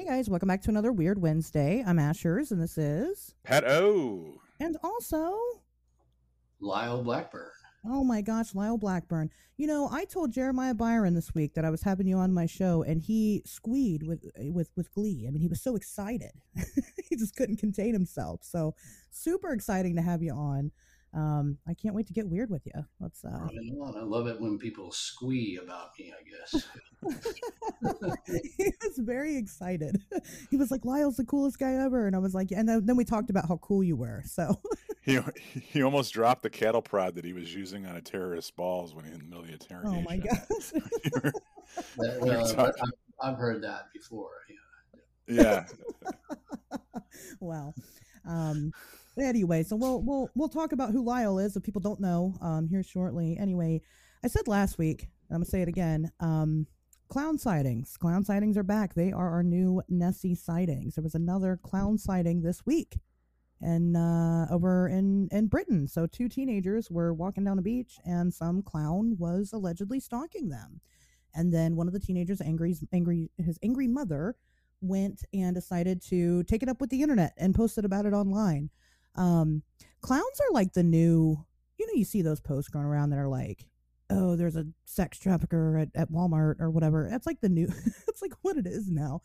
Hey guys, welcome back to another Weird Wednesday. I'm Ashers, and this is Pat O. and also, Lyle Blackburn. oh my gosh, Lyle Blackburn. You know, I told Jeremiah Byron this week that I was having you on my show, and he squeed with with with glee. I mean, he was so excited, he just couldn't contain himself. So, super exciting to have you on. Um, I can't wait to get weird with you. Let's. uh Right on. I love it when people squee about me, I guess. he was very excited. He was like, "Lyle's the coolest guy ever," and I was like, and then then we talked about how cool you were. So. He he almost dropped the cattle prod that he was using on a terrorist balls when he in the middle of the interrogation. Oh my gosh. That, You're uh, talking- I've, I've heard that before. Yeah. yeah. wow. Um anyway, so we'll we'll we'll talk about who Lyle is if people don't know um here shortly. Anyway, I said last week, and I'm gonna say it again. Um clown sightings. Clown sightings are back. They are our new Nessie sightings. There was another clown sighting this week. And uh, over in, in Britain. So, two teenagers were walking down a beach, and some clown was allegedly stalking them. And then one of the teenagers, angry, angry, his angry mother, went and decided to take it up with the internet and posted about it online. Um, clowns are like the new, you know, you see those posts going around that are like, oh, there's a sex trafficker at, at Walmart or whatever. That's like the new, it's like what it is now.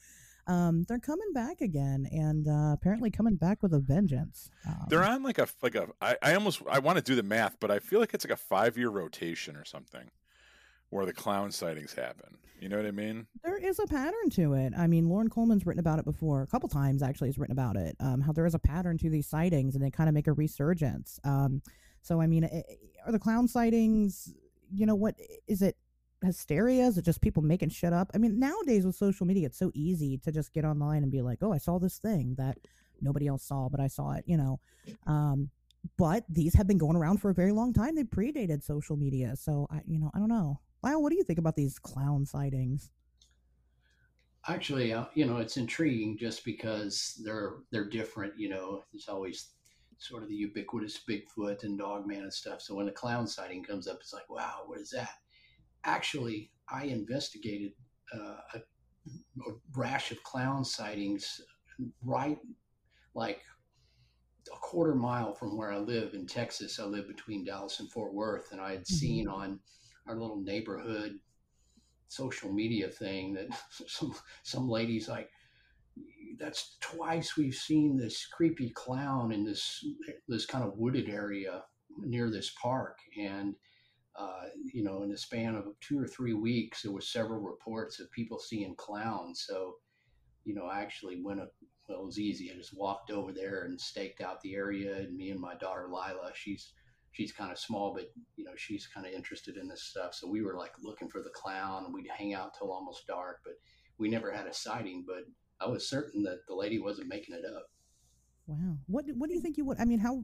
Um, they're coming back again and uh, apparently coming back with a vengeance. Um, They're on like a like a. I, I almost I want to do the math, but I feel like it's like a five year rotation or something, where the clown sightings happen. You know what I mean? there is a pattern to it. I mean, Loren Coleman's written about it before. A couple times, actually, has written about it. Um, how there is a pattern to these sightings, and they kind of make a resurgence. Um, so, I mean, i- i- are the clown sightings? You know, what is it? Hysteria? Is it just people making shit up? I mean, nowadays with social media, it's so easy to just get online and be like, "Oh, I saw this thing that nobody else saw, but I saw it." You know. Um, but these have been going around for a very long time. They predated social media, so I, you know, I don't know. Lyle, what do you think about these clown sightings? Actually, uh, you know, it's intriguing just because they're they're different. You know, there's always sort of the ubiquitous Bigfoot and Dogman and stuff. So when a clown sighting comes up, it's like, wow, what is that? Actually, I investigated uh, a, a rash of clown sightings right like a quarter mile from where I live in Texas. I live between Dallas and Fort Worth, and I had seen on our little neighborhood social media thing that some some ladies like that's twice we've seen this creepy clown in this this kind of wooded area near this park. And uh, you know in the span of two or three weeks there were several reports of people seeing clowns. So you know i actually went up well it was easy. I just walked over there and staked out the area. And me and my daughter lila she's she's kind of small but you know she's kind of interested in this stuff so we were like looking for the clown and we'd hang out till almost dark but we never had a sighting but i was certain that the lady wasn't making it up Wow. What what do you think you would I mean how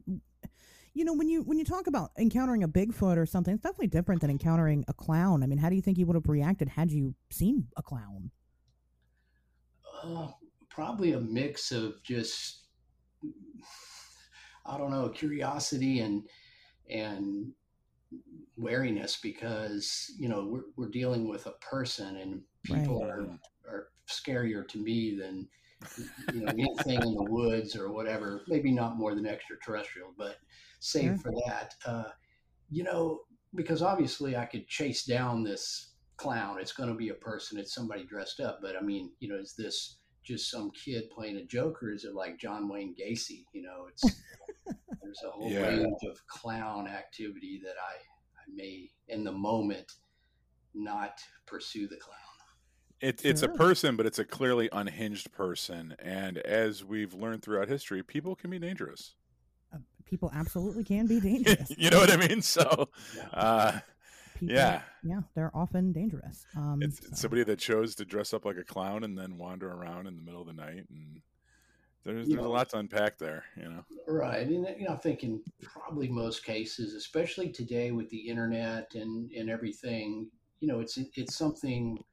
you know when you when you talk about encountering a Bigfoot or something it's definitely different than encountering a clown. I mean, how do you think you would have reacted had you seen a clown? uh, probably a mix of just i don't know curiosity and and wariness because you know we're, we're dealing with a person and people are, are scarier to me than you know anything in the woods or whatever maybe not more than extraterrestrial but save Sure. for that. Uh, you know because obviously i could chase down this clown. It's going to be a person. It's somebody dressed up. But i mean you know is this just some kid playing a joke or is it like john wayne gacy you know it's there's a whole Yeah. range of clown activity that i i may in the moment not pursue the clown It, It's a person, but it's a clearly unhinged person. And as we've learned throughout history, people can be dangerous. Uh, people absolutely can be dangerous. you know what I mean? So, Yeah. uh, People, yeah, Yeah, they're often dangerous. Um it's, so- it's somebody that chose to dress up like a clown and then wander around in the middle of the night. And there's, You there's a lot to unpack there, you know? Right. And you know, I think in probably most cases, especially today with the internet and, and everything, you know, it's it's something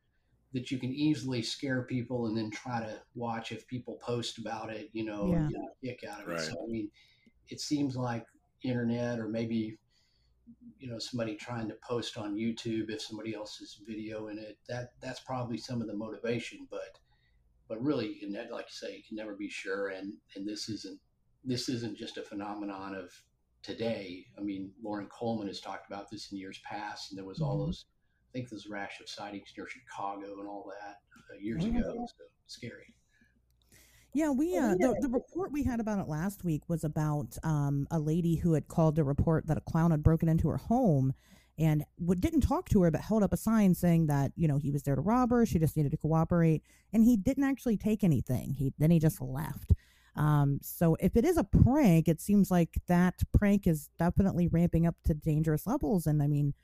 that you can easily scare people and then try to watch if people post about it, you know, Yeah. and get a kick out of it. Right. So I mean, it seems like internet or maybe you know somebody trying to post on YouTube if somebody else's video in it that that's probably some of the motivation but but really, you can like you say, you can never be sure. And and this isn't this isn't just a phenomenon of today. I mean, Loren Coleman has talked about this in years past, and there was all Mhm. those. I think there's a rash of sightings near Chicago and all that uh, years yeah. ago. So scary. Yeah, we uh, the, the report we had about it last week was about um, a lady who had called to report that a clown had broken into her home and w- didn't talk to her, but held up a sign saying that you know he was there to rob her. She just needed to cooperate, and he didn't actually take anything. He then he just left. Um, so if it is a prank, it seems like that prank is definitely ramping up to dangerous levels. And I mean,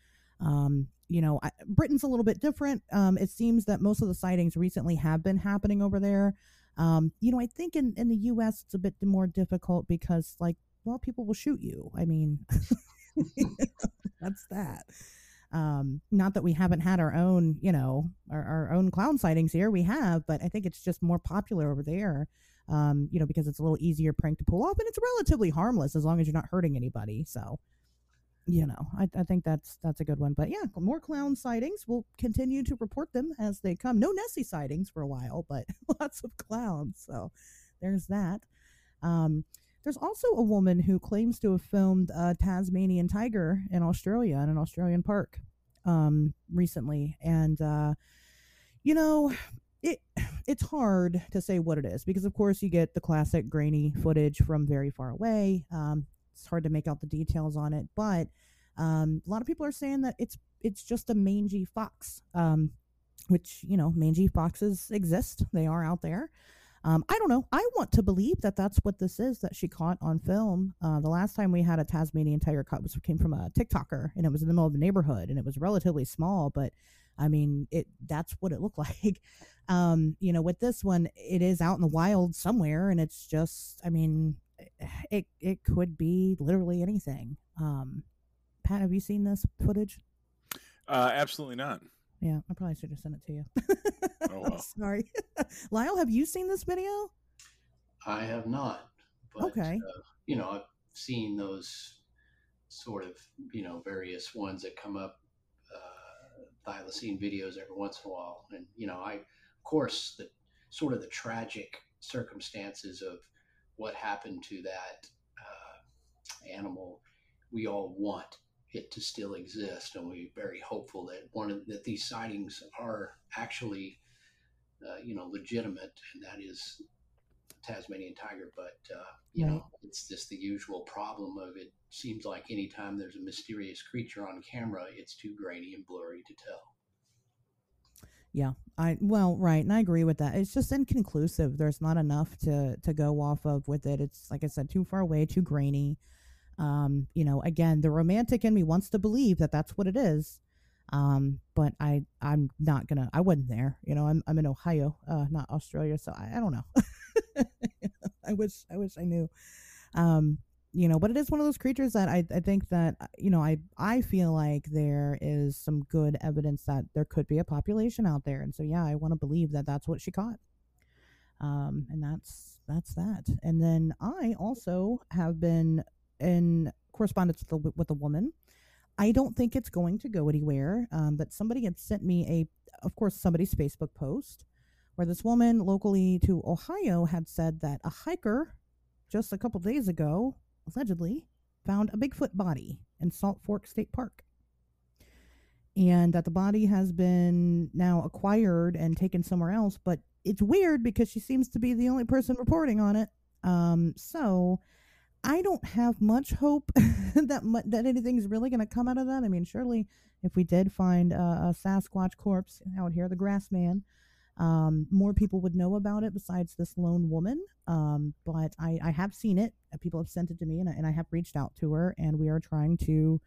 um, you know, I, Britain's a little bit different. Um, it seems that most of the sightings recently have been happening over there. Um, you know, I think in, in the U.S. it's a bit more difficult because, like, well, people will shoot you. I mean, that's that. Um, not that we haven't had our own, you know, our, our own clown sightings here. We have, but I think it's just more popular over there. Um, you know, because it's a little easier prank to pull off, and it's relatively harmless as long as you're not hurting anybody. So, you know, I, I think that's that's a good one. But yeah, more clown sightings. We'll continue to report them as they come. No Nessie sightings for a while, but lots of clowns. So there's that. Um, there's also a woman who claims to have filmed a Tasmanian tiger in Australia in an Australian park um, recently, and uh, you know, it it's hard to say what it is because, of course, you get the classic grainy footage from very far away. Um, it's hard to make out the details on it, but um, a lot of people are saying that it's it's just a mangy fox, um, which you know mangy foxes exist; they are out there. Um, I don't know. I want to believe that that's what this is that she caught on film. Uh, the last time we had a Tasmanian tiger caught was came from a TikToker, and it was in the middle of the neighborhood, and it was relatively small, but I mean, it that's what it looked like. Um, you know, with this one, it is out in the wild somewhere, and it's just, I mean, it it could be literally anything. Um, Pat, have you seen this footage? Uh, absolutely not. Yeah, I probably should have sent it to you. Oh, well. Sorry, Lyle. Have you seen this video? I have not. But, Okay. Uh, you know, I've seen those sort of, you know, various ones that come up, uh, thylacine videos every once in a while. And, you know, I, of course, the sort of the tragic circumstances of what happened to that uh, animal, we all want it to still exist. And we're very hopeful that one of that these sightings are actually, uh, you know, legitimate. And that is Tasmanian tiger, but uh, you know, it's just the usual problem of it. Seems like anytime there's a mysterious creature on camera, it's too grainy and blurry to tell. Yeah, I well, right, and I agree with that. It's just inconclusive. There's not enough to to go off of with it. It's like I said, too far away, too grainy. Um, you know, again, the romantic in me wants to believe that that's what it is. Um, but I I'm not gonna. I wasn't there. You know, I'm I'm in Ohio, uh, not Australia, so I, I don't know. I wish I wish I knew. Um, you know, but it is one of those creatures that I, I think that uh, you know I I feel like there is some good evidence that there could be a population out there, and so yeah, I want to believe that that's what she caught. Um, and that's that's that. And then I also have been in correspondence with with the woman. I don't think it's going to go anywhere. Um, but somebody had sent me a, of course, somebody's Facebook post where this woman locally to Ohio had said that a hiker just a couple days ago allegedly found a Bigfoot body in Salt Fork State Park. And that the body has been now acquired and taken somewhere else, but it's weird because she seems to be the only person reporting on it. Um, so I don't have much hope that mu- that anything's really going to come out of that. I mean, surely if we did find a, a Sasquatch corpse out here, the Grass Man, um, more people would know about it besides this lone woman. Um, but I, I have seen it. People have sent it to me, and I, and I have reached out to her, and we are trying to.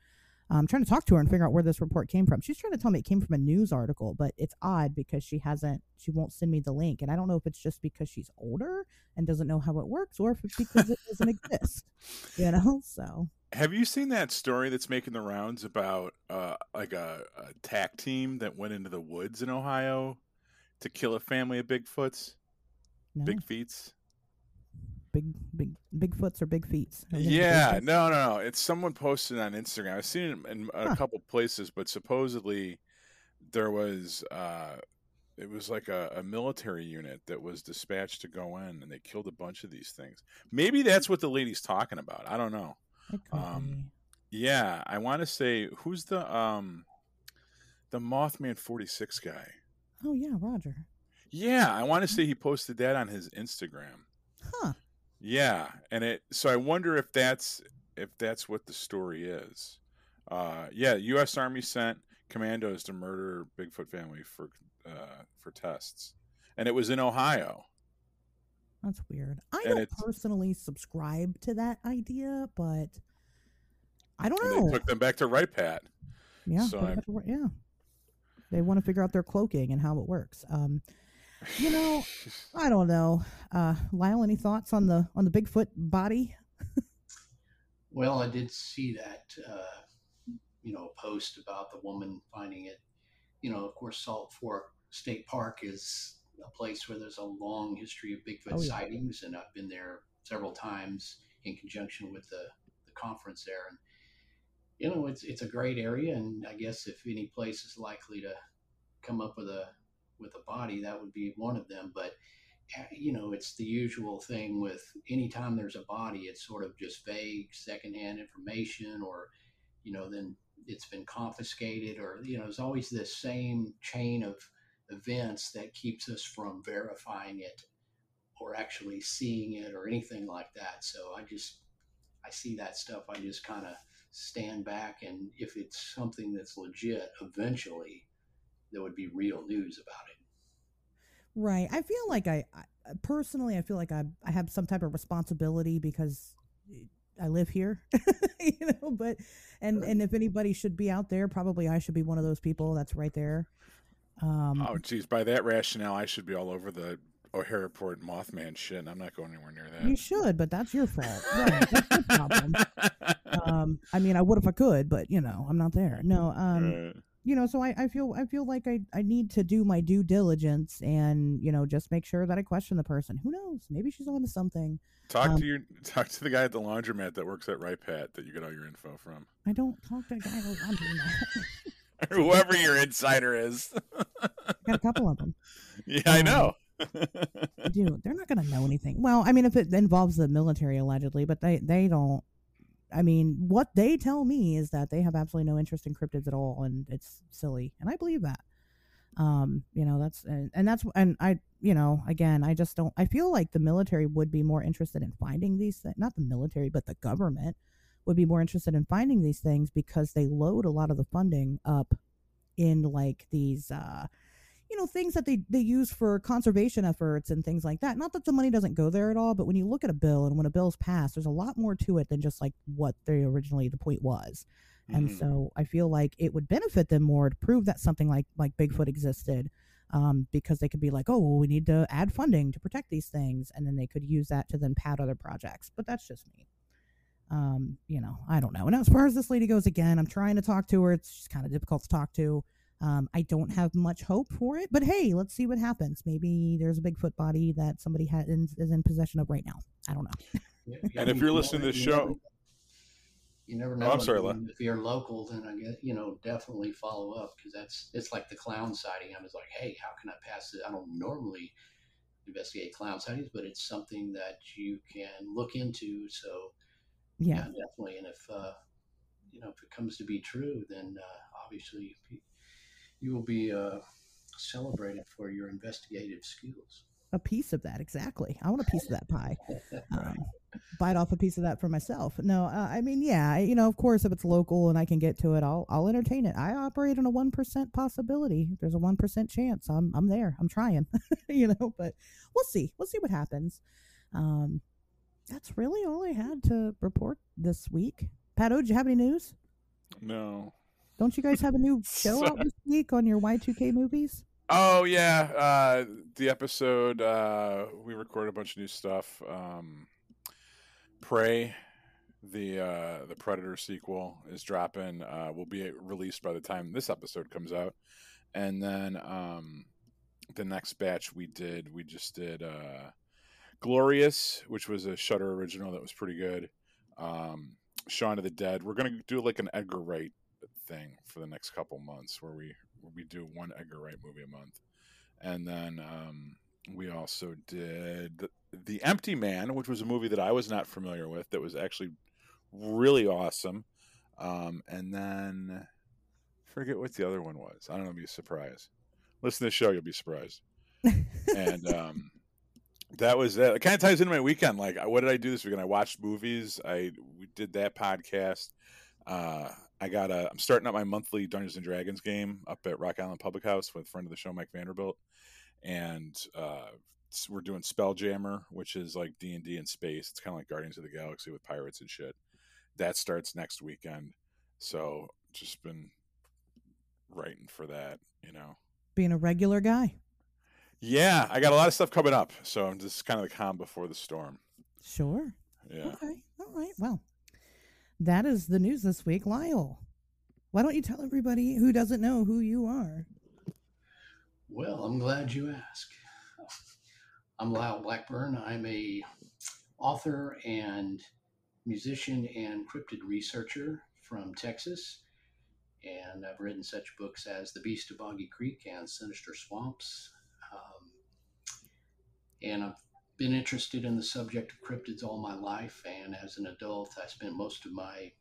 um trying to talk to her and figure out where this report came from. She's trying to tell me it came from a news article, but it's odd because she hasn't, she won't send me the link. And I don't know if it's just because she's older and doesn't know how it works or if it's because it doesn't exist, you know? So, Have you seen that story that's making the rounds about uh, like a, a TAC team that went into the woods in Ohio to kill a family of Bigfoots, no. Big Feets? Big, big, big Bigfoots or big feets. Are we gonna do Yeah, no, no, no. It's someone posted on Instagram. I've seen it in a Huh. couple places, but supposedly there was uh, it was like a, a military unit that was dispatched to go in, and they killed a bunch of these things. Maybe that's what the lady's talking about. I don't know. Um, Yeah, I want to say who's the um the Mothman forty six guy. Oh yeah, Roger. Yeah, I want to say he posted that on his Instagram. Huh. Yeah, and it. So I wonder if that's if that's what the story is. Uh, yeah, U.S. Army sent commandos to murder Bigfoot family for uh, for tests, and it was in Ohio. That's weird. I And don't personally subscribe to that idea, but I don't know. they took them back to Wright Pat. yeah, so put it I'm- back to yeah. They want to figure out their cloaking and how it works. Um, you know, I don't know. Uh, Lyle, any thoughts on the on the Bigfoot body? Well, I did see that, uh, you know, post about the woman finding it. You know, of course, Salt Fork State Park is a place where there's a long history of Bigfoot Oh, yeah. sightings, and I've been there several times in conjunction with the, the conference there. And you know, it's it's a great area, and I guess if any place is likely to come up with a with a body, that would be one of them. But uh, you know, it's the usual thing with anytime there's a body, it's sort of just vague secondhand information, or you know, then it's been confiscated, or you know, there's always this same chain of events that keeps us from verifying it or actually seeing it or anything like that. So I just I see that stuff, I just kind of stand back, and if it's something that's legit, eventually there would be real news about it. Right. I feel like I, I personally, I feel like I, I have some type of responsibility because I live here, you know. But and Right. and if anybody should be out there, probably I should be one of those people that's right there. Um, Oh, geez, by that rationale, I should be all over the O'Hare Airport Mothman shit. and I'm not going anywhere near that. you should, but that's your fault. Right. That's your problem. um, I mean, I would if I could, but you know, I'm not there. No. Um, Right. You know so I, I feel i feel like I, I need to do my due diligence and you know just make sure that i question the person. Who knows? Maybe she's onto something. Talk Um, to your talk to the guy at the laundromat that works at Wright Pat that you get all your info from, i don't talk to a guy on that or whoever your insider is. got a couple of them. Yeah, I Um, know. dude they're not going to know anything. Well i mean if it involves the military allegedly but they they don't i mean what they tell me is that they have absolutely no interest in cryptids at all and it's silly and i believe that. Um you know that's and, and that's and i you know again i just don't i feel like the military would be more interested in finding these things not the military but the government would be more interested in finding these things because they load a lot of the funding up in like these uh you know things that they they use for conservation efforts and things like that not that the money doesn't go there at all but when you look at a bill and when a bill's passed there's a lot more to it than just like what they originally the point was and Mhm. so I feel like it would benefit them more to prove that something like like Bigfoot existed, um, because they could be like, oh, well, we need to add funding to protect these things, and then they could use that to then pad other projects. But that's just me. Um, you know, I don't know. And as far as this lady goes, again, I'm trying to talk to her. It's just kind of difficult to talk to. Um, I don't have much hope for it, but hey, let's see what happens. Maybe there's a Bigfoot body that somebody had in, is in possession of right now. I don't know. And if you you're listening to this show- you never Oh, know. I'm sorry, I Le. mean, if you're local, then I guess you know definitely follow up because that's it's like the clown sighting. I was like, hey, how can I pass it? I don't normally investigate clown sightings, but it's something that you can look into. So Yeah. yeah, definitely. And if uh, you know if it comes to be true, then uh, obviously you will be uh, celebrated for your investigative skills. a piece of that exactly. I want a piece of that pie. Um, bite off a piece of that for myself. No uh, i mean yeah you know of course if it's local and i can get to it i'll i'll entertain it. I operate on a 1% possibility. If there's a 1% chance. I'm i'm there. I'm trying you know but we'll see. We'll see what happens. Um that's really all i had to report this week. Pato did you have any news? No. Don't you guys have a new show out this week on your y2k movies Oh yeah, uh, the episode uh, we recorded a bunch of new stuff. Um, Prey, the uh, the Predator sequel is dropping. Uh, will be released by the time this episode comes out, and then um, the next batch we did, we just did uh, Glorious, which was a Shudder original that was pretty good. Um, Shaun of the Dead. We're gonna do like an Edgar Wright thing for the next couple months, where we where we do one Edgar Wright movie a month, and then um, we also did the, the Empty Man, which was a movie that I was not familiar with. That was actually really awesome. Um, and then forget what the other one was. I don't know. Be surprised. Listen to the show, you'll be surprised. and um, that was that. It kind of ties into my weekend. Like, what did I do this weekend? I watched movies. I we did that podcast. Uh, I got a. I'm starting up my monthly Dungeons and Dragons game up at Rock Island Public House with a friend of the show, Mike Vanderbilt, and uh, we're doing Spelljammer, which is like D and D in space. It's kind of like Guardians of the Galaxy with pirates and shit. That starts next weekend, so just been writing for that, you know. Being a regular guy. Yeah, I got a lot of stuff coming up, so I'm just kind of the calm before the storm. Sure. Yeah. Okay. All right. Well, that is the news this week. Lyle, why don't you tell everybody who doesn't know who you are? Well, I'm glad you asked. I'm Lyle Blackburn. I'm a author and musician and cryptid researcher from Texas. And I've written such books as The Beast of Boggy Creek and Sinister Swamps. Um, and I've been interested in the subject of cryptids all my life. And as an adult, I spent most of my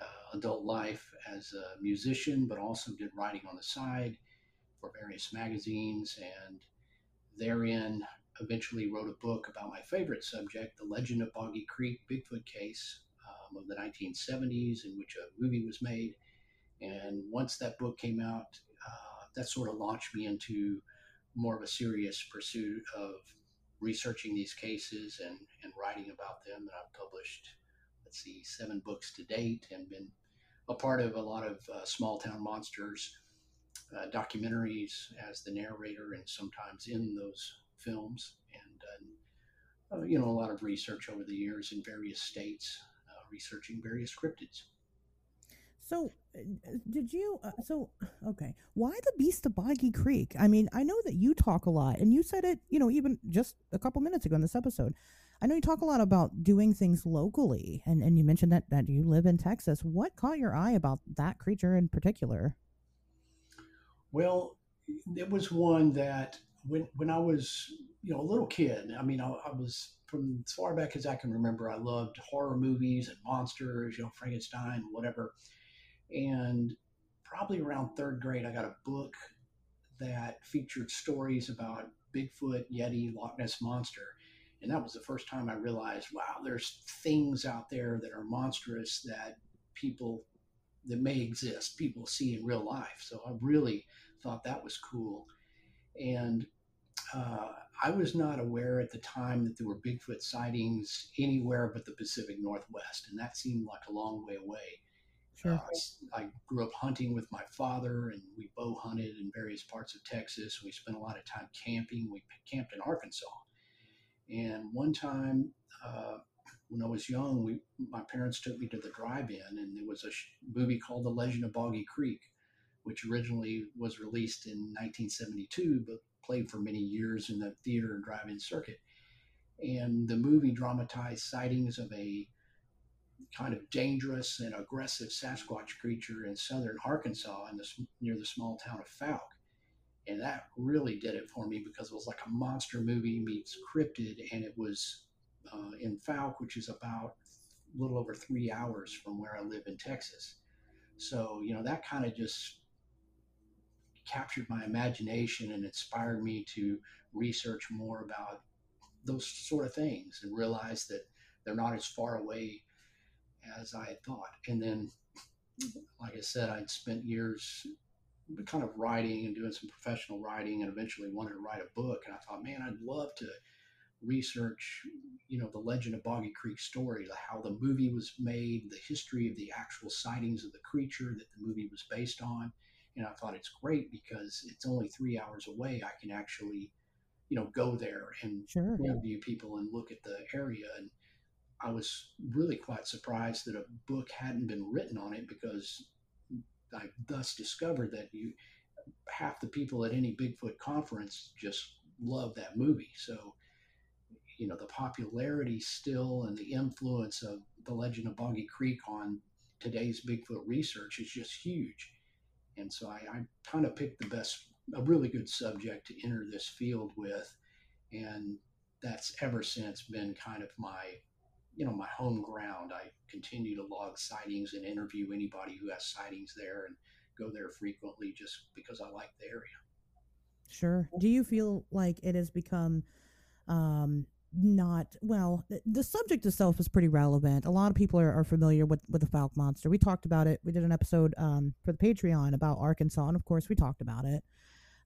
uh, adult life as a musician, but also did writing on the side for various magazines. And therein, eventually wrote a book about my favorite subject, The Legend of Boggy Creek Bigfoot Case um, of the 1970s, in which a movie was made. And once that book came out, uh, that sort of launched me into more of a serious pursuit of researching these cases and, and writing about them. And I've published, let's see, seven books to date and been a part of a lot of uh, small town monsters uh, documentaries as the narrator and sometimes in those films. And, uh, you know, a lot of research over the years in various states, uh, researching various cryptids. So, uh, did you? Uh, so, okay. Why the Beast of Boggy Creek? I mean, I know that you talk a lot, and you said it, you know, even just a couple minutes ago in this episode. I know you talk a lot about doing things locally, and, and you mentioned that, that you live in Texas. What caught your eye about that creature in particular? Well, it was one that when when I was you know a little kid, I mean, I, I, was from as far back as I can remember, I loved horror movies and monsters, you know, Frankenstein, whatever. And probably around third grade, I got a book that featured stories about Bigfoot, Yeti, Loch Ness monster. And that was the first time I realized, wow, there's things out there that are monstrous that people that may exist, people see in real life. So I really thought that was cool. And uh, I was not aware at the time that there were Bigfoot sightings anywhere but the Pacific Northwest, and that seemed like a long way away. Sure. Uh, I grew up hunting with my father, and we bow hunted in various parts of Texas. We spent a lot of time camping. We camped in Arkansas, and one time uh, when I was young, we my parents took me to the drive-in, and there was a sh- movie called The Legend of Boggy Creek, which originally was released in 1972, but played for many years in the theater and drive-in circuit. And the movie dramatized sightings of a kind of dangerous and aggressive Sasquatch creature in southern Arkansas, in the, near the small town of Fouke. And that really did it for me because it was like a monster movie meets cryptid, and it was uh, in Fouke, which is about a little over three hours from where I live in Texas. So, you know, that kind of just captured my imagination and inspired me to research more about those sort of things and realize that they're not as far away as I had thought. And then, like I said, I'd spent years kind of writing and doing some professional writing and eventually wanted to write a book. And I thought, man, I'd love to research, you know, the legend of Boggy Creek story, how the movie was made, the history of the actual sightings of the creature that the movie was based on. And I thought it's great because it's only three hours away. I can actually, you know, go there and sure. interview people and look at the area. And I was really quite surprised that a book hadn't been written on it because I thus discovered that you half the people at any Bigfoot conference just love that movie. So you know the popularity still and the influence of the legend of Boggy Creek on today's Bigfoot research is just huge. And so I, I kind of picked the best a really good subject to enter this field with, and that's ever since been kind of my you know my home ground. I continue to log sightings and interview anybody who has sightings there, and go there frequently just because I like the area. Sure. Do you feel like it has become um, not well? The subject itself is pretty relevant. A lot of people are, are familiar with with the Fouke monster. We talked about it. We did an episode um, for the Patreon about Arkansas, and of course, we talked about it.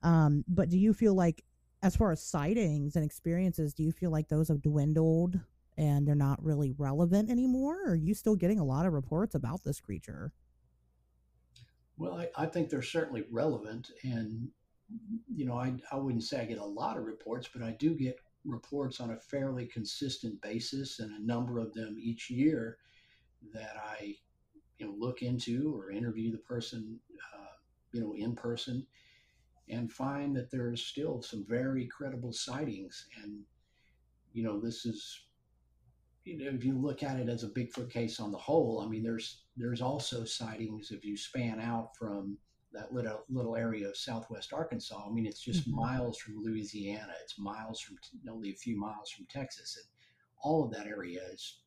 Um, but do you feel like, as far as sightings and experiences, do you feel like those have dwindled and they're not really relevant anymore? Or are you still getting a lot of reports about this creature? Well, I, I think they're certainly relevant. And, you know, I, I wouldn't say I get a lot of reports, but I do get reports on a fairly consistent basis and a number of them each year that I, you know, look into or interview the person, uh, you know, in person and find that there's still some very credible sightings. And, you know, this is you know, if you look at it as a Bigfoot case on the whole, I mean, there's there's also sightings if you span out from that little little area of southwest Arkansas. I mean, it's just mm-hmm. miles from Louisiana. It's miles from only a few miles from Texas, and all of that area is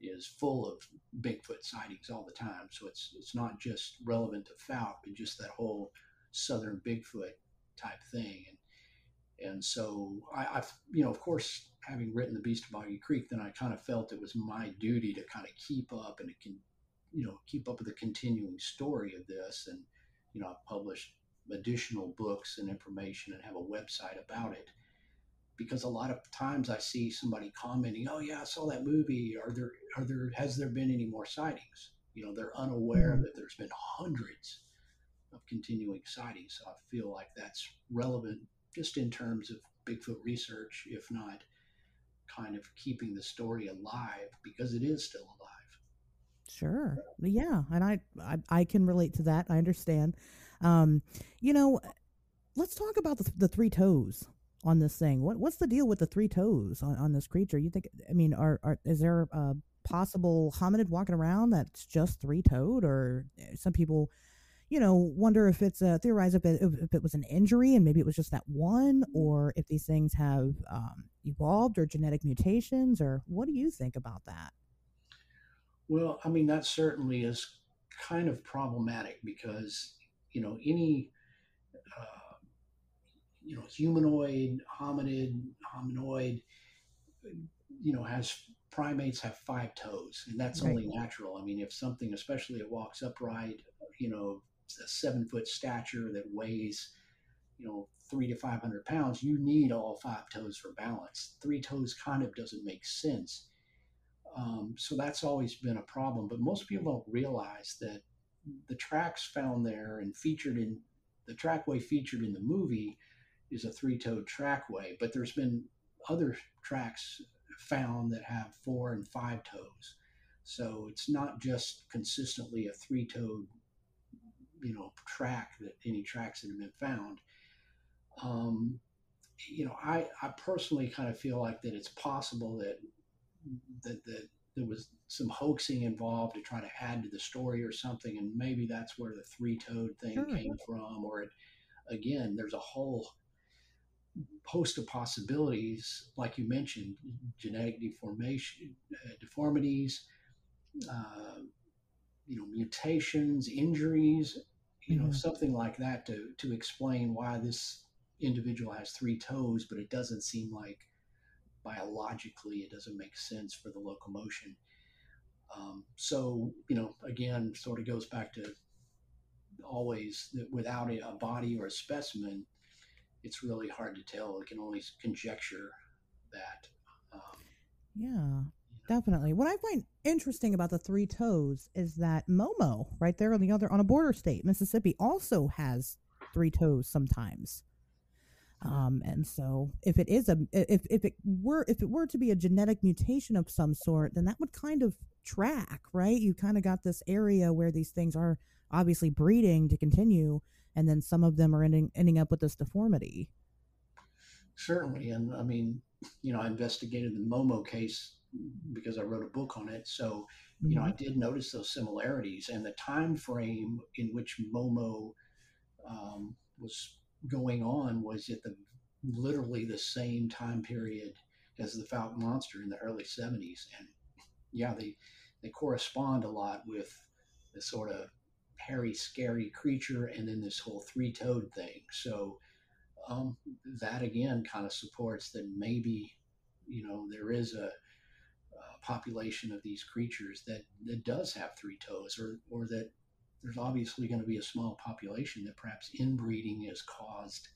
is full of Bigfoot sightings all the time. So it's it's not just relevant to Fouke, but just that whole southern Bigfoot type thing. And and so I, I've, you know, of course, having written the Beast of Boggy Creek, then I kind of felt it was my duty to kind of keep up and it can, you know, keep up with the continuing story of this. And, you know, I've published additional books and information and have a website about it. Because a lot of times I see somebody commenting, "Oh yeah, I saw that movie." Are there are there has there been any more sightings? You know, they're unaware mm-hmm. that there's been hundreds of continuing sightings. So I feel like that's relevant just in terms of Bigfoot research, if not kind of keeping the story alive because it is still alive. Sure. Yeah, and I I, I can relate to that. I understand. Um, you know, let's talk about the, the three toes on this thing. What what's the deal with the three toes on, on this creature? You think? I mean, are, are is there a possible hominid walking around that's just three toed, or some people you know, wonder if it's a theorize if it, if it was an injury and maybe it was just that one, or if these things have um, evolved or genetic mutations, or what do you think about that? Well, I mean, that certainly is kind of problematic because, you know, any, uh, you know, humanoid, hominid, hominoid, you know, has primates have five toes, and that's right. only natural. I mean, if something, especially it walks upright, you know, a seven foot stature that weighs, you know, three to 500 pounds, you need all five toes for balance. Three toes kind of doesn't make sense. Um, so that's always been a problem. But most people don't realize that the tracks found there and featured in the trackway featured in the movie is a three toed trackway, but there's been other tracks found that have four and five toes. So it's not just consistently a three toed you know track that any tracks that have been found. Um, you know, I I personally kind of feel like that it's possible that that that there was some hoaxing involved to try to add to the story or something, and maybe that's where the three-toed thing sure. came from. Or it, again, there's a whole host of possibilities, like you mentioned, genetic deformation, uh, deformities, uh, you know, mutations, injuries, you know, mm-hmm. something like that to to explain why this individual has three toes, but it doesn't seem like biologically it doesn't make sense for the locomotion. Um, so you know, again, sort of goes back to always that without a, a body or a specimen, it's really hard to tell. We can only conjecture that. Um, yeah. Definitely. What I find interesting about the three toes is that Momo, right there on the other on a border state, Mississippi, also has three toes sometimes. Um, and so if it is a if if it were if it were to be a genetic mutation of some sort, then that would kind of track, right? You kind of got this area where these things are obviously breeding to continue, and then some of them are ending ending up with this deformity. Certainly, and I mean, you know, I investigated the Momo case because I wrote a book on it. So, you mm-hmm. know, I mm-hmm. did notice those similarities and the time frame in which Momo um, was going on was at the literally the same time period as the Fouke Monster in the early 70s. And yeah, they, they correspond a lot with the sort of hairy, scary creature and then this whole three toed thing. So um, that again kind of supports that maybe, you know, there is a population of these creatures that, that does have three toes or, or that there's obviously going to be a small population that perhaps inbreeding has caused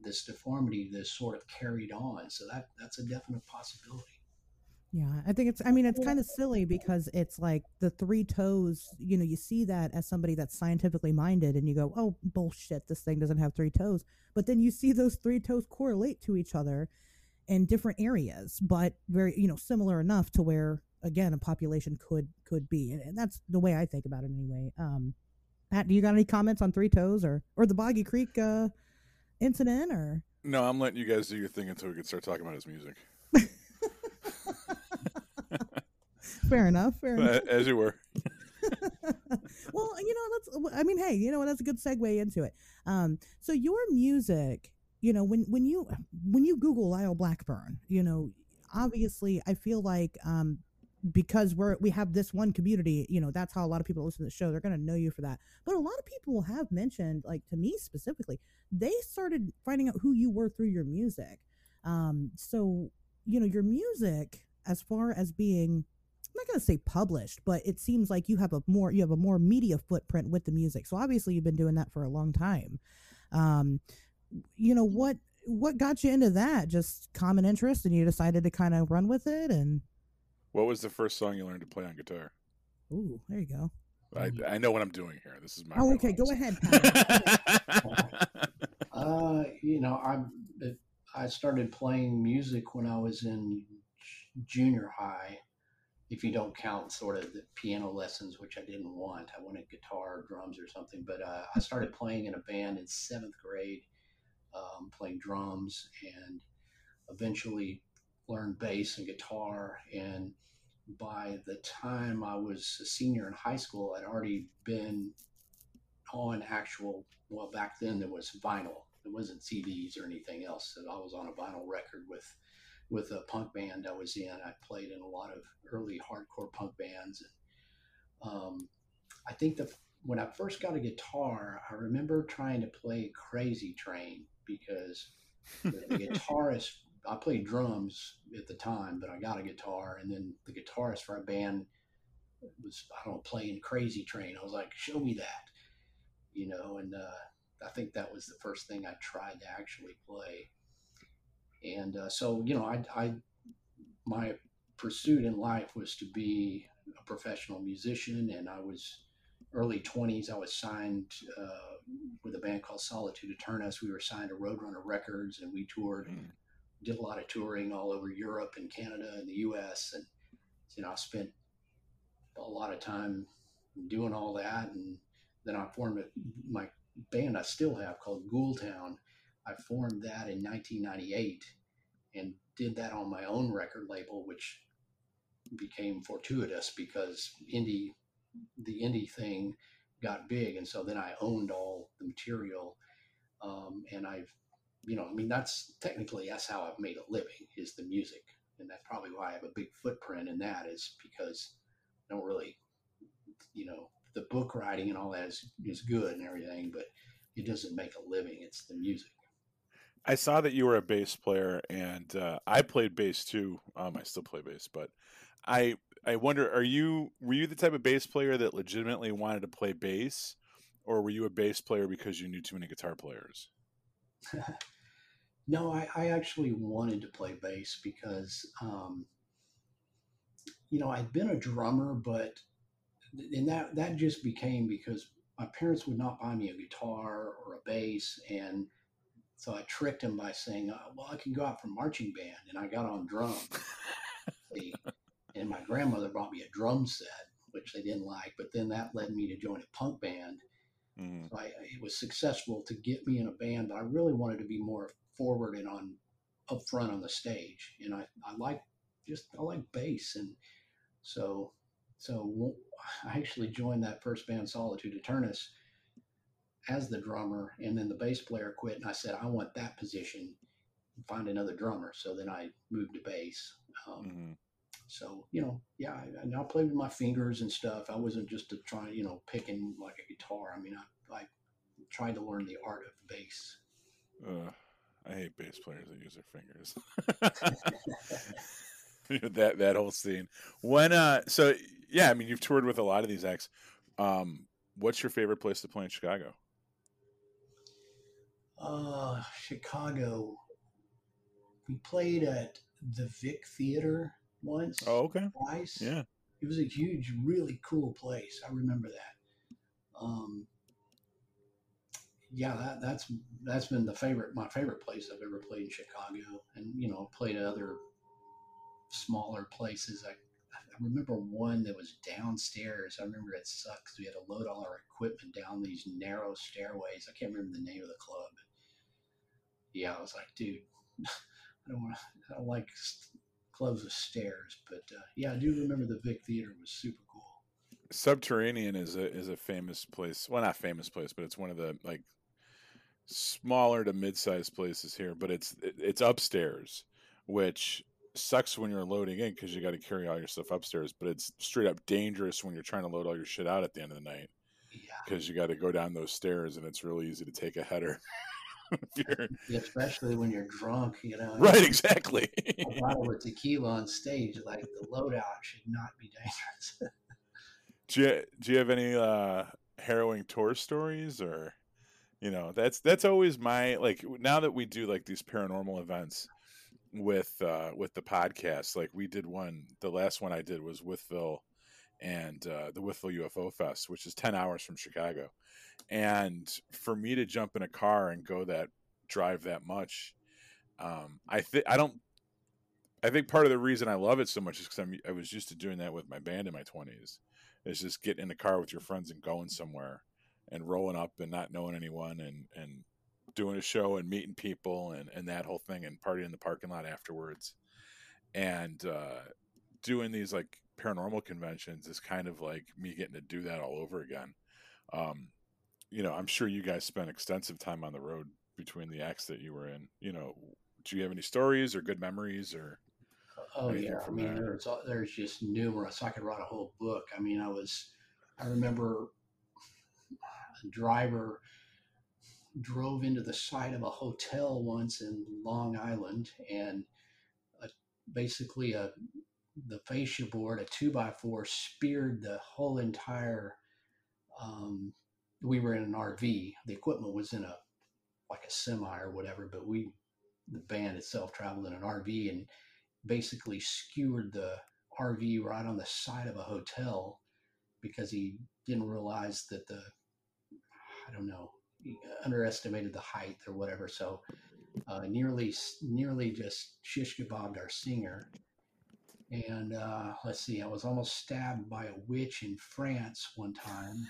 this deformity this sort of carried on. So that that's a definite possibility. Yeah, I think it's. I mean, it's kind of silly because it's like the three toes. You know, you see that as somebody that's scientifically minded, and you go, "Oh, bullshit! This thing doesn't have three toes." But then you see those three toes correlate to each other in different areas, but very, you know, similar enough to where again a population could could be, and, and that's the way I think about it anyway. Um, Pat, do you got any comments on three toes or or the Boggy Creek uh, incident or? No, I'm letting you guys do your thing until we can start talking about his music. fair enough. Fair enough. As you were. well, you know, let's. I mean, hey, you know, that's a good segue into it. Um, so your music, you know, when when you when you Google Lyle Blackburn, you know, obviously, I feel like um, because we're we have this one community, you know, that's how a lot of people listen to the show. They're going to know you for that. But a lot of people have mentioned, like to me specifically, they started finding out who you were through your music. Um, so you know, your music, as far as being I'm not going to say published, but it seems like you have a more you have a more media footprint with the music. So obviously you've been doing that for a long time. Um, you know what what got you into that? Just common interest, and you decided to kind of run with it. And what was the first song you learned to play on guitar? Ooh, there you go. I, I know what I'm doing here. This is my. Oh, okay. Go ahead. uh, you know, I I started playing music when I was in junior high if you don't count sort of the piano lessons, which I didn't want. I wanted guitar, drums, or something. But uh, I started playing in a band in seventh grade, um, playing drums, and eventually learned bass and guitar. And by the time I was a senior in high school, I'd already been on actual, well, back then there was vinyl. It wasn't CDs or anything else. I was on a vinyl record with with a punk band I was in. I played in a lot of early hardcore punk bands. And, um, I think the when I first got a guitar, I remember trying to play Crazy Train because the, the guitarist I played drums at the time, but I got a guitar, and then the guitarist for a band was I don't know playing Crazy Train. I was like, show me that, you know, and uh, I think that was the first thing I tried to actually play. And uh, so, you know, I, I, my pursuit in life was to be a professional musician, and I was early 20s. I was signed uh, with a band called Solitude Aeturnus. We were signed to Roadrunner Records, and we toured, mm. did a lot of touring all over Europe and Canada and the U.S. And you know, I spent a lot of time doing all that, and then I formed a, my band I still have called Ghoultown I formed that in 1998 and did that on my own record label, which became fortuitous because indie, the indie thing got big. And so then I owned all the material. Um, and I've, you know, I mean, that's technically, that's how I've made a living is the music. And that's probably why I have a big footprint in that is because I don't really, you know, the book writing and all that is, is good and everything, but it doesn't make a living. It's the music. I saw that you were a bass player, and uh, I played bass too. Um, I still play bass, but I I wonder, are you were you the type of bass player that legitimately wanted to play bass, or were you a bass player because you knew too many guitar players? no, I, I actually wanted to play bass because, um, you know, I'd been a drummer, but and that that just became because my parents would not buy me a guitar or a bass, and so I tricked him by saying, uh, "Well, I can go out for marching band," and I got on drums. and my grandmother brought me a drum set, which they didn't like. But then that led me to join a punk band. Mm. So I, it was successful to get me in a band, but I really wanted to be more forward and on up front on the stage. And I, I like just I like bass, and so so I actually joined that first band, Solitude Aeturnus, as the drummer, and then the bass player quit, and I said I want that position. Find another drummer. So then I moved to bass. Um, hmm so you know, yeah, I, and I played with my fingers and stuff. I wasn't just to try, you know, picking like a guitar. I mean, I, I tried to learn the art of bass. Uh, I hate bass players that use their fingers. that that whole scene. When uh, so yeah, I mean, you've toured with a lot of these acts. Um, what's your favorite place to play in Chicago? Uh, Chicago. We played at the Vic Theater once. Oh, okay. Twice. Yeah. It was a huge, really cool place. I remember that. Um, yeah, that, that's that's been the favorite, my favorite place I've ever played in Chicago, and you know, played at other smaller places. I, I remember one that was downstairs. I remember it sucked we had to load all our equipment down these narrow stairways. I can't remember the name of the club. Yeah, I was like, dude, I don't want to. I don't like clubs with stairs, but uh, yeah, I do remember the Vic Theater was super cool. Subterranean is a is a famous place. Well, not famous place, but it's one of the like smaller to mid-sized places here. But it's it, it's upstairs, which sucks when you're loading in because you got to carry all your stuff upstairs. But it's straight up dangerous when you're trying to load all your shit out at the end of the night Yeah, because you got to go down those stairs, and it's really easy to take a header. Especially when you're drunk, you know. right, exactly. A bottle of tequila on stage, like the loadout should not be dangerous. do you do you have any uh harrowing tour stories or you know that's that's always my like now that we do like these paranormal events with uh with the podcast like we did one the last one i did was Wytheville and uh the Wytheville ufo fest which is 10 hours from chicago and for me to jump in a car and go that drive that much um i think i don't i think part of the reason i love it so much is because i was used to doing that with my band in my 20s is just getting in the car with your friends and going somewhere and rolling up and not knowing anyone and and doing a show and meeting people and and that whole thing and partying in the parking lot afterwards. And uh doing these like paranormal conventions is kind of like me getting to do that all over again. Um you know i'm sure you guys spent extensive time on the road between the acts that you were in you know do you have any stories or good memories or Oh yeah, I mean there? there's there's just numerous. I could write a whole book. I mean, I was, I remember a driver drove into the side of a hotel once in Long Island, and a, basically a the fascia board, a two by four, speared the whole entire. Um, we were in an RV. The equipment was in a like a semi or whatever, but we the band itself traveled in an RV and basically skewered the RV right on the side of a hotel because he didn't realize that the I don't know underestimated the height or whatever. So uh, nearly nearly just shish kebabbed our singer. And uh, let's see, I was almost stabbed by a witch in France one time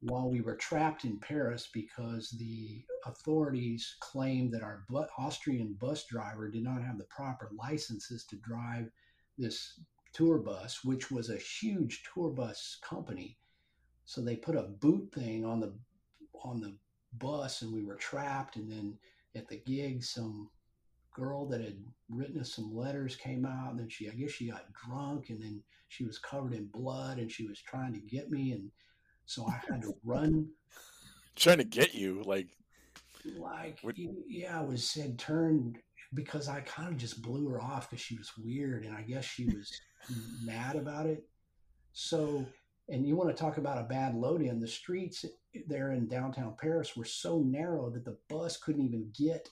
while we were trapped in Paris because the authorities claimed that our bu- Austrian bus driver did not have the proper licenses to drive this tour bus, which was a huge tour bus company. So they put a boot thing on the on the bus, and we were trapped. And then at the gig, some girl that had written us some letters came out, and then she, I guess, she got drunk, and then she was covered in blood, and she was trying to get me, and so I had to run trying to get you like like What- yeah i was said turned because i kind of just blew her off because she was weird and i guess she was mad about it. So and you want to talk about a bad load in the streets there in downtown paris were so narrow that the bus couldn't even get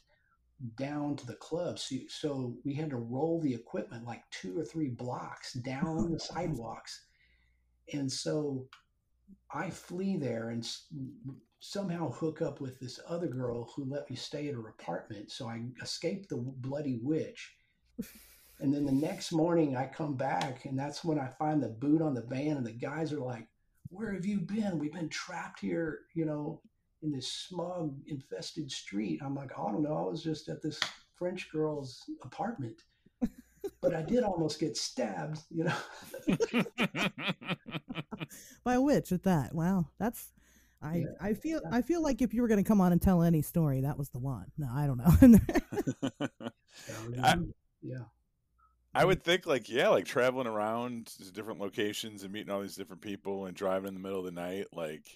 down to the club. So, so we had to roll the equipment like two or three blocks down the sidewalks. And so i flee there and s- somehow hook up with this other girl who let me stay at her apartment. So I escape the bloody witch. And then the next morning I come back and that's when I find the boot on the van and the guys are like, Where have you been? We've been trapped here, you know, in this smog infested street. I'm like, I don't know. I was just at this French girl's apartment. But I did almost get stabbed, you know. by a witch at that. Wow, that's I Yeah. I feel I feel like if you were going to come on and tell any story, that was the one. No, I don't know. I- yeah. I would think like yeah, like traveling around to different locations and meeting all these different people and driving in the middle of the night. Like,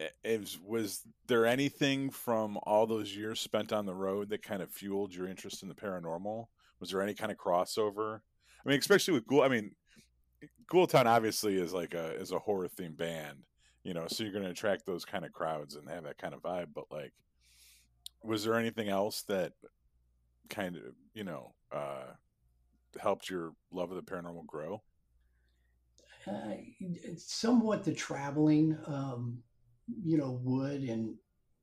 i- is was there anything from all those years spent on the road that kind of fueled your interest in the paranormal? Was there any kind of crossover? I mean, especially with Ghoul. I mean, Ghoultown obviously is like a is a horror themed band, you know, so you're going to attract those kind of crowds and have that kind of vibe. But like, was there anything else that kind of you know uh helped your love of the paranormal grow Uh, somewhat the traveling, um, you know, would and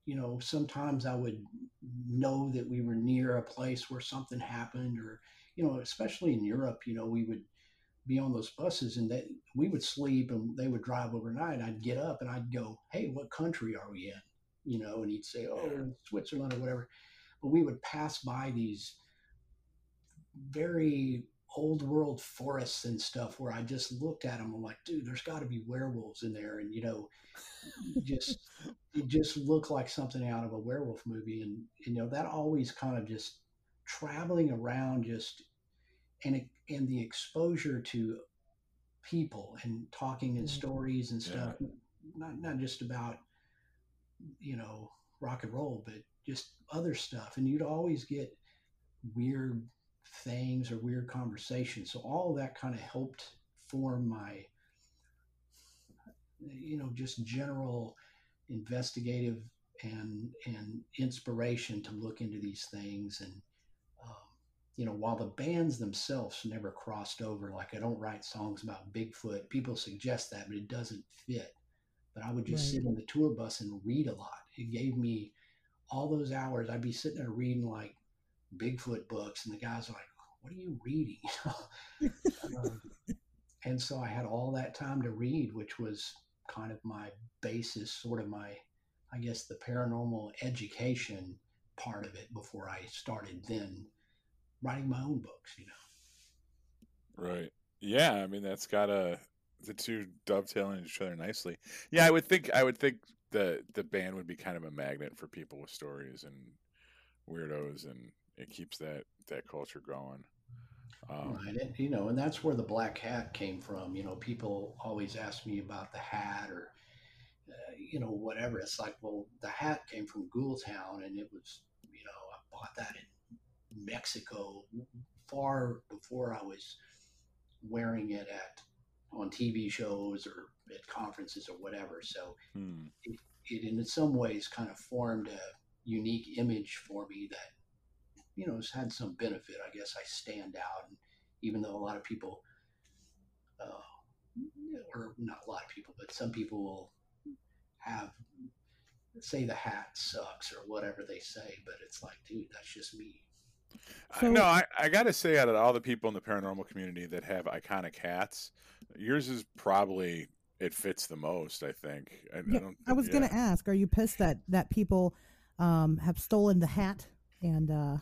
you know sometimes I would know that we were near a place where something happened, or you know, especially in Europe, you know, we would be on those buses and they, we would sleep and they would drive overnight. I'd get up and I'd go, "Hey, what country are we in?" You know, and he'd say, "Oh, Yeah. Switzerland or whatever." But we would pass by these very old world forests and stuff where I just looked at them. I'm like, dude, there's got to be werewolves in there, and you know, just it just looked like something out of a werewolf movie, and you know that always kind of just traveling around, just and it, and the exposure to people and talking and Mhm. stories and stuff, not not just about you know rock and roll, but just other stuff, and you'd always get weird things or weird conversations. So all that kind of helped form my, you know, just general investigative and and inspiration to look into these things. And um, you know, while the bands themselves never crossed over, like I don't write songs about Bigfoot. People suggest that, but it doesn't fit. But I would just Right. sit in the tour bus and read a lot. It gave me all those hours. I'd be sitting there reading like Bigfoot books, and the guys are like, "What are you reading?" um, and so I had all that time to read, which was kind of my basis, sort of my, I guess, the paranormal education part of it before I started then writing my own books. You know, right yeah i mean that's gotta the two dovetailing each other nicely yeah i would think i would think the the band would be kind of a magnet for people with stories and weirdos and it keeps that that culture going um, right? And, you know, and that's where the black hat came from. You know, people always ask me about the hat or. Uh, you know, whatever. It's like, well, the hat came from Ghoultown, and it was, you know, I bought that in Mexico far before I was wearing it at on TV shows or at conferences or whatever. So hmm. it, in some ways, kind of formed a unique image for me that, you know, has had some benefit. I guess I stand out, and even though a lot of people, uh, or not a lot of people, but some people will have say the hat sucks or whatever they say, but it's like, dude, that's just me. I- So- no, I, I got to say, out of all the people in the paranormal community that have iconic hats, yours is probably it fits the most. I think. I, I Yeah, don't. I was yeah. gonna ask, are you pissed that that people um, have stolen the hat and uh, have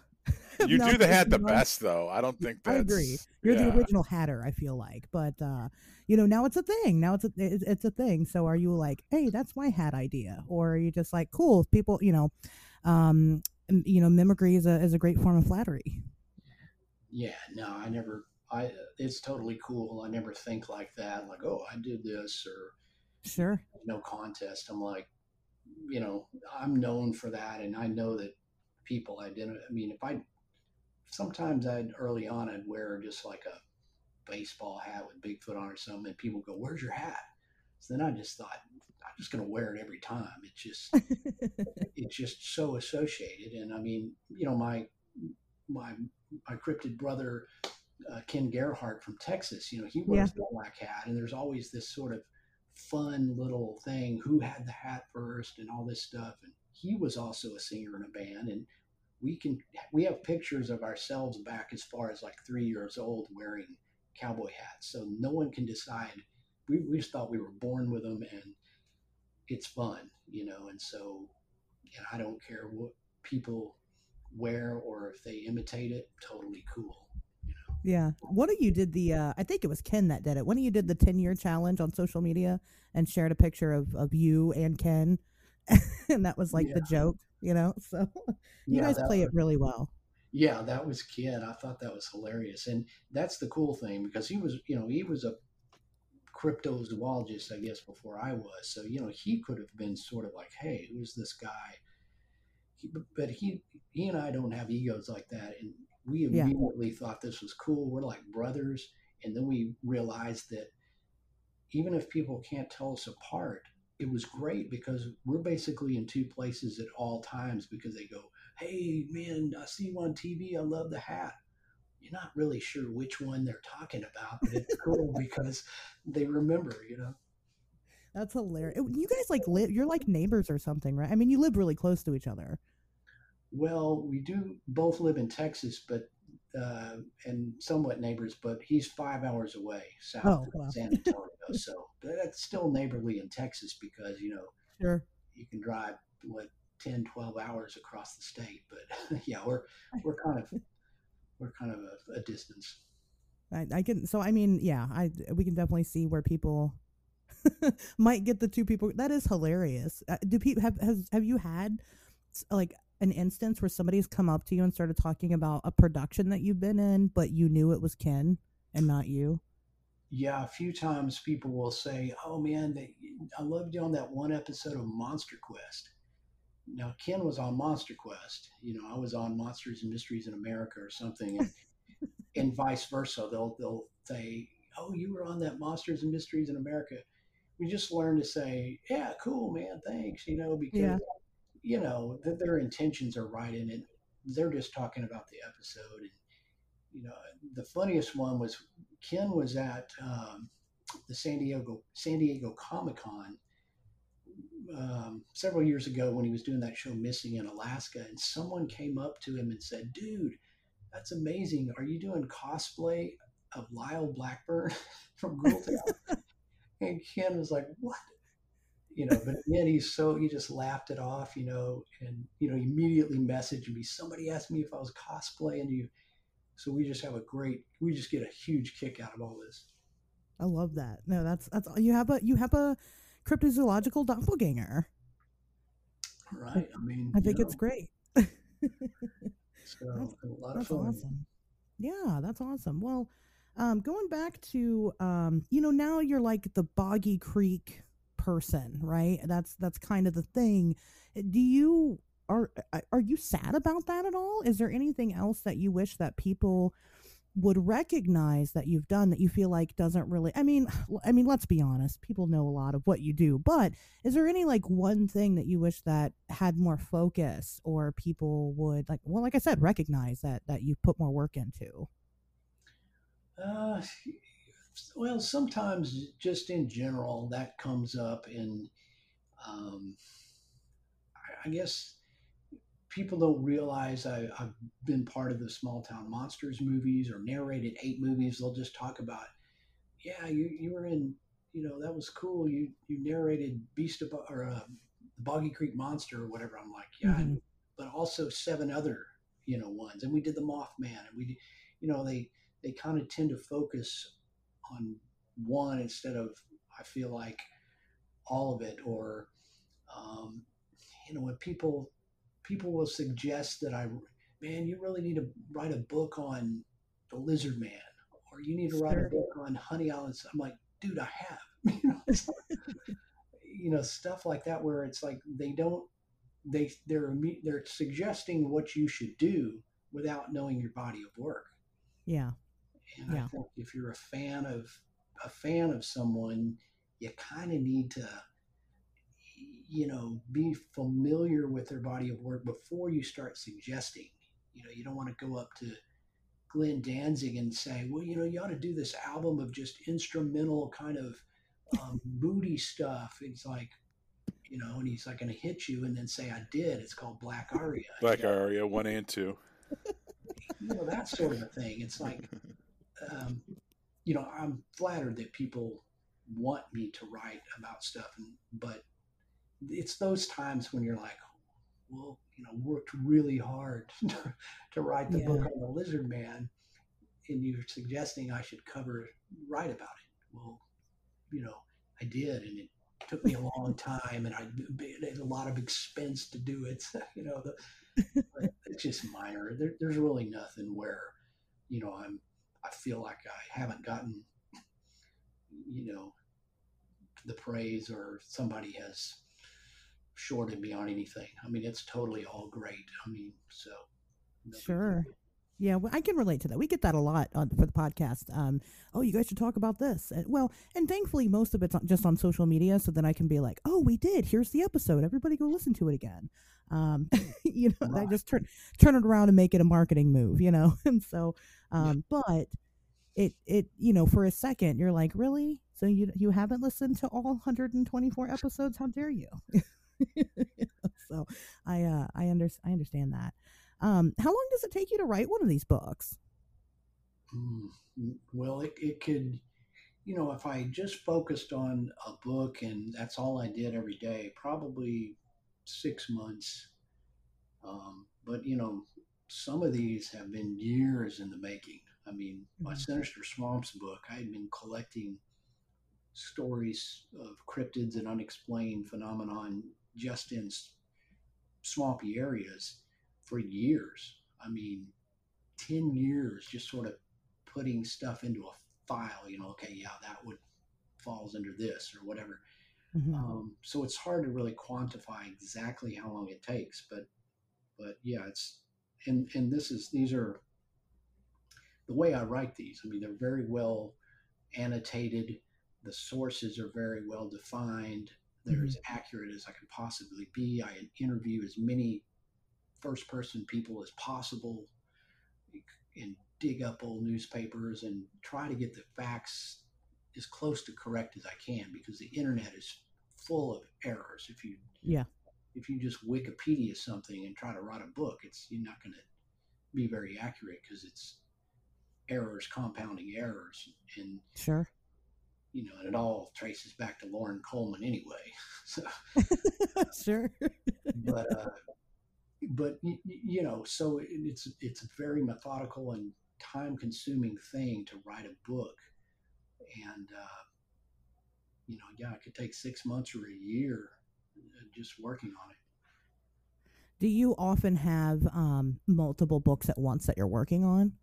You now do the hat the it on? best, though. I don't think I agree. You're yeah. the original hatter. I feel like, but uh, you know, now it's a thing. Now it's a it's, it's a thing. So are you like, hey, that's my hat idea, or are you just like, cool? if People, you know, um, you know, mimicry is a is a great form of flattery. Yeah, no, I never. I it's totally cool. I never think like that. Like, oh, I did this or Sure. no contest. I'm like, you know, I'm known for that, and I know that people identify. I mean, if I sometimes I'd early on I'd wear just like a baseball hat with Bigfoot on or something, and people go, "Where's your hat?" So then I just thought, I'm just going to wear it every time. It's just it's just so associated, and I mean, you know, my my my cryptid brother. Uh, Ken Gerhard from Texas, you know, he wears the black hat, and there's always this sort of fun little thing who had the hat first and all this stuff and he was also a singer in a band and we can we have pictures of ourselves back as far as like three years old wearing cowboy hats so no one can decide we, we just thought we were born with them and it's fun you know and so and i don't care what people wear or if they imitate it totally cool Yeah. One of you did the uh I think it was Ken that did it. One of you did the 10 year challenge on social media and shared a picture of, of you and Ken. and that was like the joke, you know? So you Yeah, guys play was, it really well. yeah, that was kid I thought that was hilarious, and that's the cool thing because he was, you know, he was a cryptozoologist, I guess, before I was. So you know, he could have been sort of like, "Hey, who's this guy?" He, but he, he and I don't have egos like that, and we Yeah. immediately thought this was cool. We're like brothers, and then we realized that even if people can't tell us apart, it was great because we're basically in two places at all times because they go, Hey, man, I see you on TV. I love the hat. You're not really sure which one they're talking about, but it's cool because they remember, you know? That's hilarious. You guys like live you're like neighbors or something, right? I mean, you live really close to each other. Well, we do both live in Texas, but uh, and somewhat neighbors, but he's five hours away south Oh, of. San Antonio. so that's still neighborly in Texas because, you know, Sure. you can drive what 10 12 hours across the state but yeah we're we're kind of we're kind of a, a distance I, I can so I mean, yeah, I we can definitely see where people might get the two people. That is hilarious. Uh, do people have has have you had like an instance where somebody's come up to you and started talking about a production that you've been in, but you knew it was Ken and not you? yeah a few times people will say oh man they, i loved you on that one episode of monster quest now ken was on monster quest you know i was on monsters and mysteries in america or something and, and vice versa they'll they'll say oh you were on that monsters and mysteries in america we just learned to say yeah cool man thanks you know because Yeah. You know that their intentions are right in it. They're just talking about the episode. And you know the funniest one was ken was at um, the san diego san diego comic-con um, several years ago when he was doing that show missing in alaska and someone came up to him and said dude that's amazing. Are you doing cosplay of lyle blackburn from Ghoultown?" and ken was like what you know but then he's so he just laughed it off you know and you know immediately messaged me somebody asked me if i was cosplaying you so we just have a great we just get a huge kick out of all this I love that. No, that's that's you have a you have a cryptozoological doppelganger. right i mean I think it's great. so that's- a lot of fun awesome. Yeah, that's awesome. Well, um, going back to um, you know, now you're like the Boggy Creek person, right? That's that's kind of the thing. Do you are are you sad about that at all? Is there anything else that you wish that people would recognize that you've done that you feel like doesn't really I mean I mean let's be honest people know a lot of what you do but is there any like one thing that you wish that had more focus or people would like well like I said recognize that that you put more work into Uh, well, sometimes just in general, that comes up in, um, I, guess people don't realize I, I've been part of the Small Town Monsters movies or narrated eight movies. They'll just talk about, yeah, you, you were in, you know, that was cool. You you narrated Beast of or uh, the Boggy Creek Monster or whatever. I'm like, yeah, I Mhm. but also seven other, you know, ones, and we did the Mothman, and we, you know, they they kind of tend to focus on one instead of I feel like all of it or um, you know when people people will suggest that I man you really need to write a book on the lizard man or you need to write a book on honey island. I'm like dude I have. You know like- you know stuff like that where it's like they don't they they're they're suggesting what you should do without knowing your body of work. Yeah and I Yeah. think if you're a fan of a fan of someone, you kind of need to, you know, be familiar with their body of work before you start suggesting. You know, you don't want to go up to Glenn Danzig and say, well, you know, you ought to do this album of just instrumental kind of um, booty stuff. It's like, you know, and he's like going to hit you and then say, I did. It's called Black Aria. Black Aria one and two. You know, that sort of a thing. It's like, um, you know, I'm flattered that people want me to write about stuff, and, but it's those times when you're like, well, you know, worked really hard to, to write the book on the Lizard Man, and you're suggesting I should cover write about it. Well, you know, I did, and it took me a long time, and I had a lot of expense to do it. you know, the, it's just minor. There, there's really nothing where, you know, I'm. I feel like I haven't gotten, you know, the praise or somebody has shorted me on anything. I mean, it's totally all great. I mean, so. Sure. Yeah, well, I can relate to that. We get that a lot on, for the podcast. Um, oh, you guys should talk about this. And, well, and thankfully, most of it's just on social media, so then I can be like, "Oh, we did. Here's the episode. Everybody go listen to it again." Um, you know, right. I just turn turn it around and make it a marketing move. You know, and so, um, but it it you know, for a second, you're like, "Really? So you you haven't listened to all 124 episodes? How dare you?" so I uh, I under I understand that. Um, how long does it take you to write one of these books? Mm, well, it, it could, you know, if I just focused on a book and that's all I did every day, probably six months. Um, but, you know, some of these have been years in the making. I mean, my mm-hmm. Sinister Swamps book, I had been collecting stories of cryptids and unexplained phenomenon just in swampy areas for years. I mean, 10 years just sort of putting stuff into a file, you know, okay, yeah, that would falls under this or whatever. Mm-hmm. Um, so it's hard to really quantify exactly how long it takes, but, but yeah, it's, and, and this is, these are the way I write these. I mean, they're very well annotated. The sources are very well defined. They're mm-hmm. as accurate as I can possibly be. I interview as many first person people as possible and dig up old newspapers and try to get the facts as close to correct as I can because the internet is full of errors. If you yeah if you just Wikipedia something and try to write a book, it's you're not going to be very accurate because it's errors compounding errors and sure. you know and it all traces back to Loren Coleman anyway so. Sure. But uh but you know, so it's it's a very methodical and time consuming thing to write a book, and uh, you know, yeah, it could take six months or a year just working on it. Do you often have um, multiple books at once that you're working on?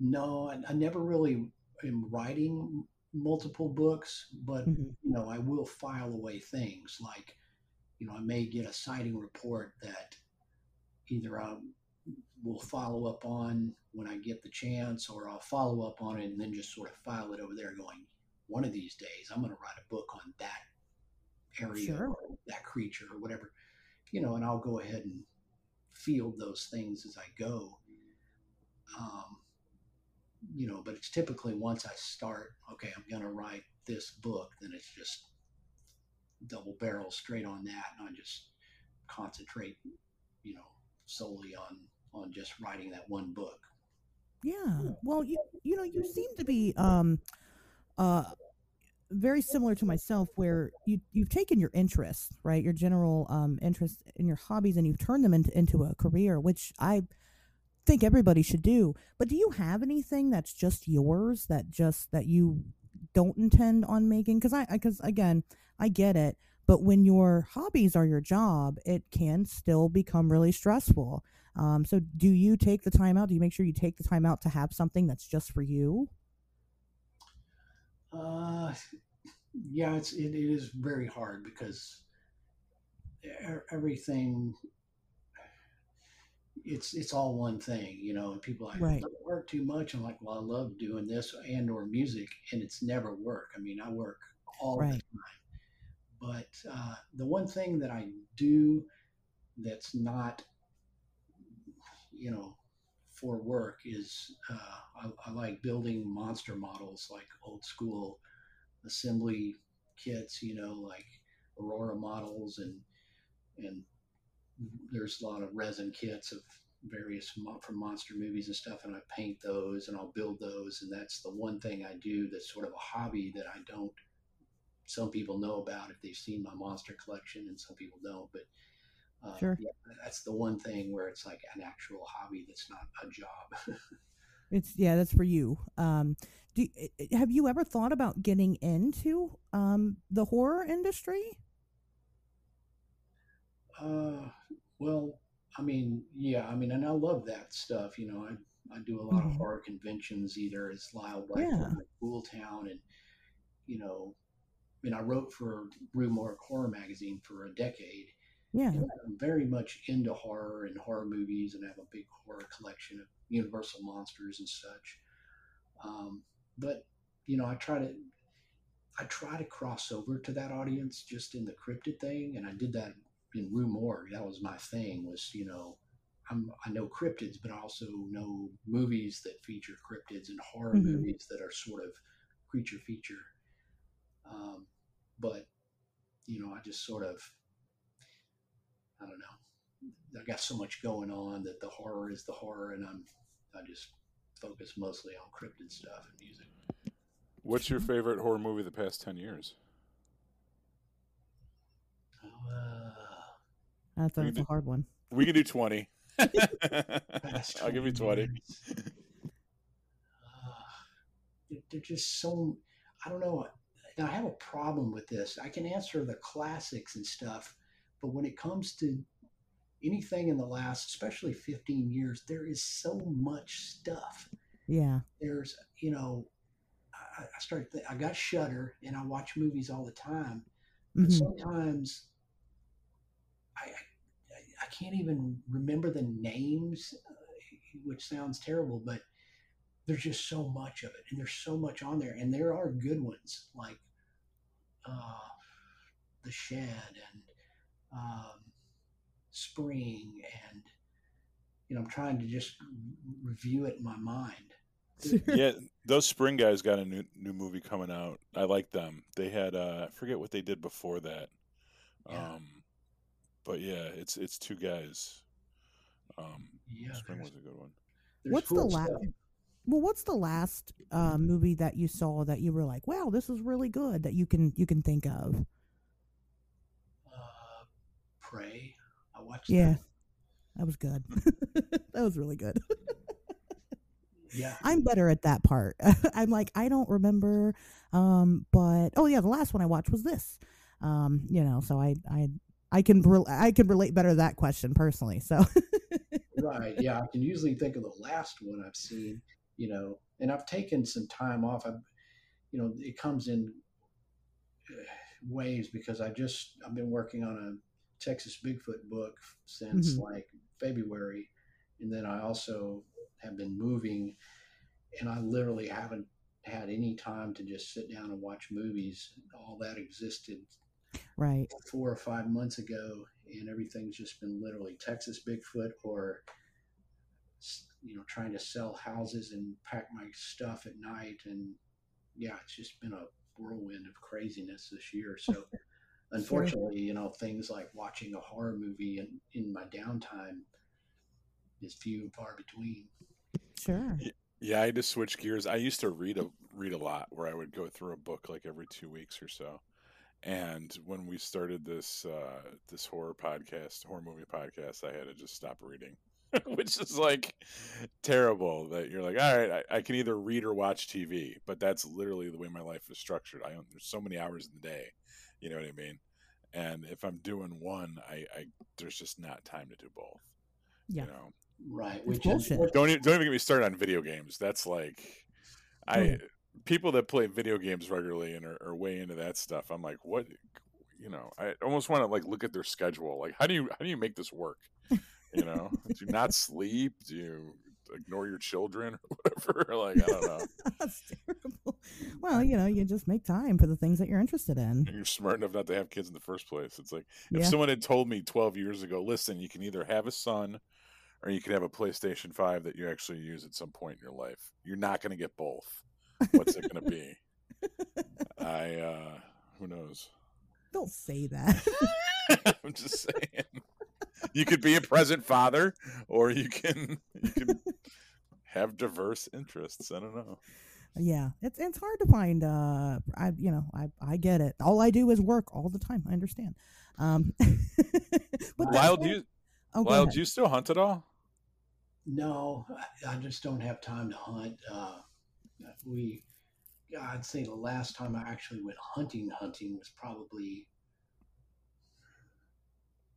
No, I, I never really am writing multiple books, but mm-hmm. you know, I will file away things like you know, I may get a sighting report that either I will follow up on when I get the chance, or I'll follow up on it and then just sort of file it over there, going, one of these days I'm going to write a book on that area sure. or that creature or whatever, you know, and I'll go ahead and field those things as I go. Um, you know, but it's typically once I start, okay, I'm going to write this book, then it's just double barrel straight on that, and I just concentrate, you know, solely on on just writing that one book. Yeah. Well, you you know, you seem to be um uh very similar to myself where you you've taken your interests, right? Your general um interest in your hobbies and you've turned them into into a career, which I think everybody should do. But do you have anything that's just yours that just that you don't intend on making because I because again I get it, but when your hobbies are your job, it can still become really stressful. Um, so do you take the time out? Do you make sure you take the time out to have something that's just for you? Uh, yeah, it's it, it is very hard because everything it's it's all one thing, you know. And people like right. work too much. I'm like, well, I love doing this and or music, and it's never work. I mean, I work all right. the time. But uh, the one thing that I do that's not, you know, for work is uh, I, I like building monster models, like old school assembly kits, you know, like Aurora models and and there's a lot of resin kits of various from monster movies and stuff and i paint those and i'll build those and that's the one thing i do that's sort of a hobby that i don't some people know about if they've seen my monster collection and some people don't but uh, sure. yeah, that's the one thing where it's like an actual hobby that's not a job It's yeah, that's for you. Um, do have you ever thought about getting into um the horror industry? Uh, well, I mean, yeah, I mean, and I love that stuff. You know, I I do a lot Mhm. of horror conventions, either as Lyle Black Yeah. or Ghoultown, and you know, I mean, I wrote for Rue Morgue Horror Magazine for a decade. Yeah. And I'm very much into horror and horror movies, and I have a big horror collection of Universal monsters and such. Um, but you know, I try to I try to cross over to that audience just in the cryptid thing, and I did that in Rue Morgue. That was my thing. Was you know, I'm I know cryptids, but I also know movies that feature cryptids and horror Mhm. movies that are sort of creature feature. Um, but you know, I just sort of I don't know. I got so much going on that the horror is the horror, and I'm I just focus mostly on cryptid stuff and music. What's your favorite horror movie of the past ten years? Uh, That's We that's do- a hard one. We can do twenty. past I'll give you 20 Uh, they're- they're just so I don't know. I have a problem with this. I can answer the classics and stuff, but when it comes to anything in the last, especially 15 years, there is so much stuff. Yeah. There's, you know, I, I started. Th- I got Shudder, and I watch movies all the time. But Mhm. sometimes I, I I can't even remember the names, uh, which sounds terrible, but there's just so much of it, and there's so much on there, and there are good ones like uh, the Shed and um, Spring, and you know I'm trying to just review it in my mind. yeah, those Spring guys got a new new movie coming out. I like them. They had uh I forget what they did before that. Yeah. Um but yeah, it's it's two guys. Um Yeah, Spring was a good one. there's What's the cool la- stuff. Well, what's the last uh, movie that you saw that you were like, "Wow, this is really good"? That you can you can think of? Prey. I watched. Yeah, that. that was good. that was really good. Yeah. I'm better at that part. I'm like, I don't remember. Um, but oh yeah, the last one I watched was this. Um, you know, so I I I can rel I can relate better to that question personally. So right yeah i can usually think of the last one i've seen you know and i've taken some time off i've you know it comes in uh, waves because i just i've been working on a texas bigfoot book since Mhm. like february and then i also have been moving and i literally haven't had any time to just sit down and watch movies all that existed right. four or five months ago, and everything's just been literally Texas Bigfoot or you know trying to sell houses and pack my stuff at night, and yeah, it's just been a whirlwind of craziness this year. So unfortunately, you know, things like watching a horror movie in, in my downtime is few and far between. Sure. Yeah, I had to switch gears. I used to read a read a lot where I would go through a book like every two weeks or so. And when we started this uh, this horror podcast, horror movie podcast, I had to just stop reading, which is like terrible. That you're like, all right, I, I can either read or watch TV, but that's literally the way my life is structured. I own there's so many hours in the day, you know what I mean. And if I'm doing one, I, I there's just not time to do both. Yeah. You know, Right, It's which bullshit. don't even, don't even get me started on video games. That's like, I people that play video games regularly and are, are way into that stuff. I'm like, what? You know, I almost want to like look at their schedule. Like, how do you how do you make this work? You know, do you not sleep? Do you ignore your children or whatever? Like, I don't know. That's terrible. Well, you know, you just make time for the things that you're interested in. You're smart enough not to have kids in the first place. It's like if Yeah. someone had told me 12 years ago, listen, you can either have a son or you can have a PlayStation 5 that you actually use at some point in your life. You're not going to get both. What's it going to be? I, uh, who knows? Don't say that. I'm just saying. You could be a present father or you can, you can have diverse interests. I don't know. yeah, it's it's hard to find. Uh, I you know I I get it. All I do is work all the time. I understand. Um, but Lyle, that's Lyle, why- do you, oh, go Lyle, do you still hunt at all? no, I, I just don't have time to hunt. Uh, we, I'd say the last time I actually went hunting, hunting was probably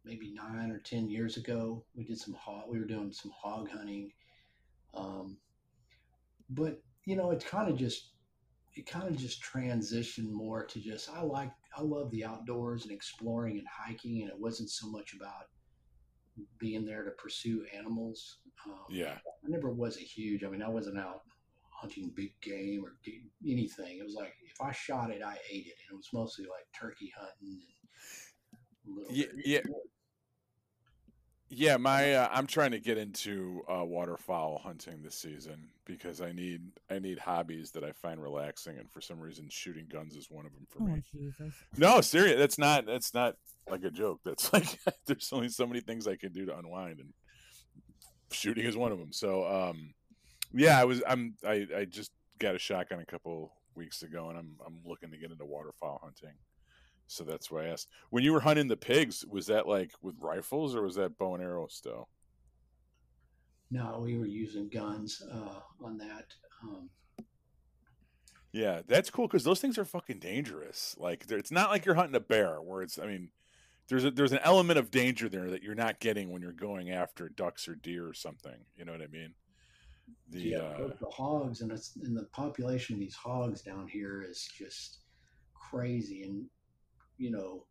maybe nine or ten years ago. We did some hog. We were doing some hog hunting, um, but you know, it's kind of just it kind of just transitioned more to just I like I love the outdoors and exploring and hiking, and it wasn't so much about being there to pursue animals. Um, Yeah. I never was a huge. I mean, I wasn't out hunting big game or anything. It was like if I shot it, I ate it, and it was mostly like turkey hunting and Yeah, yeah. Yeah, my uh, I'm trying to get into uh, waterfowl hunting this season because I need I need hobbies that I find relaxing, and for some reason, shooting guns is one of them for Oh me. Jesus! No, serious. That's not that's not like a joke. That's like there's only so many things I can do to unwind, and shooting is one of them. So, um, yeah, I was I'm I I just got a shotgun a couple weeks ago, and I'm I'm looking to get into waterfowl hunting. So that's why I asked. When you were hunting the pigs, was that like with rifles or was that bow and arrow still? No, we were using guns uh, on that. Um, Yeah, that's cool because those things are fucking dangerous. Like, it's not like you're hunting a bear, where it's. I mean, there's a, there's an element of danger there that you're not getting when you're going after ducks or deer or something. You know what I mean? The yeah, uh, the hogs and it's and the population of these hogs down here is just crazy, and you know,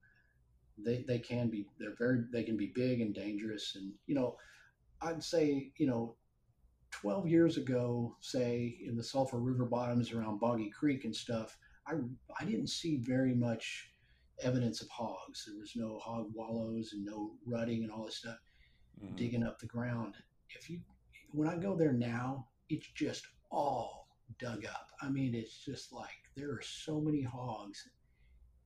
they they can be they're very they can be big and dangerous, and you know, I'd say you know. 12 years ago, say in the Sulphur River bottoms around Boggy Creek and stuff, I, I didn't see very much evidence of hogs. There was no hog wallows and no rutting and all this stuff mhm. digging up the ground. If you, when I go there now, it's just all dug up. I mean, it's just like there are so many hogs.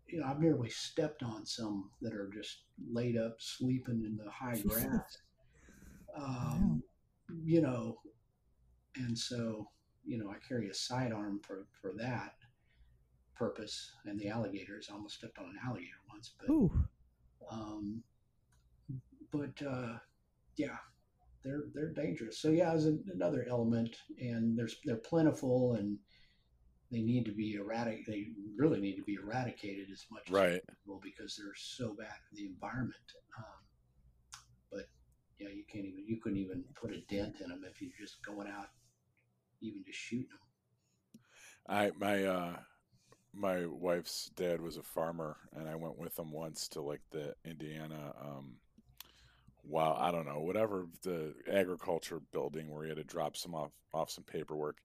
You know, I've nearly stepped on some that are just laid up, sleeping in the high grass. Um, you know, and so you know, I carry a sidearm for for that purpose. And the alligators, I almost stepped on an alligator once, but Ooh, um, but uh, yeah, they're they're dangerous. So yeah, as another element, and there's they're plentiful and they need to be eradicated. They really need to be eradicated as much Right. as possible because they're so bad for the environment. Um, but yeah, you can't even you couldn't even put a dent in them if you're just going out, even just shooting them. I my uh my wife's dad was a farmer and I went with him once to like the Indiana um wow, I don't know, whatever the agriculture building where he had to drop some off off some paperwork.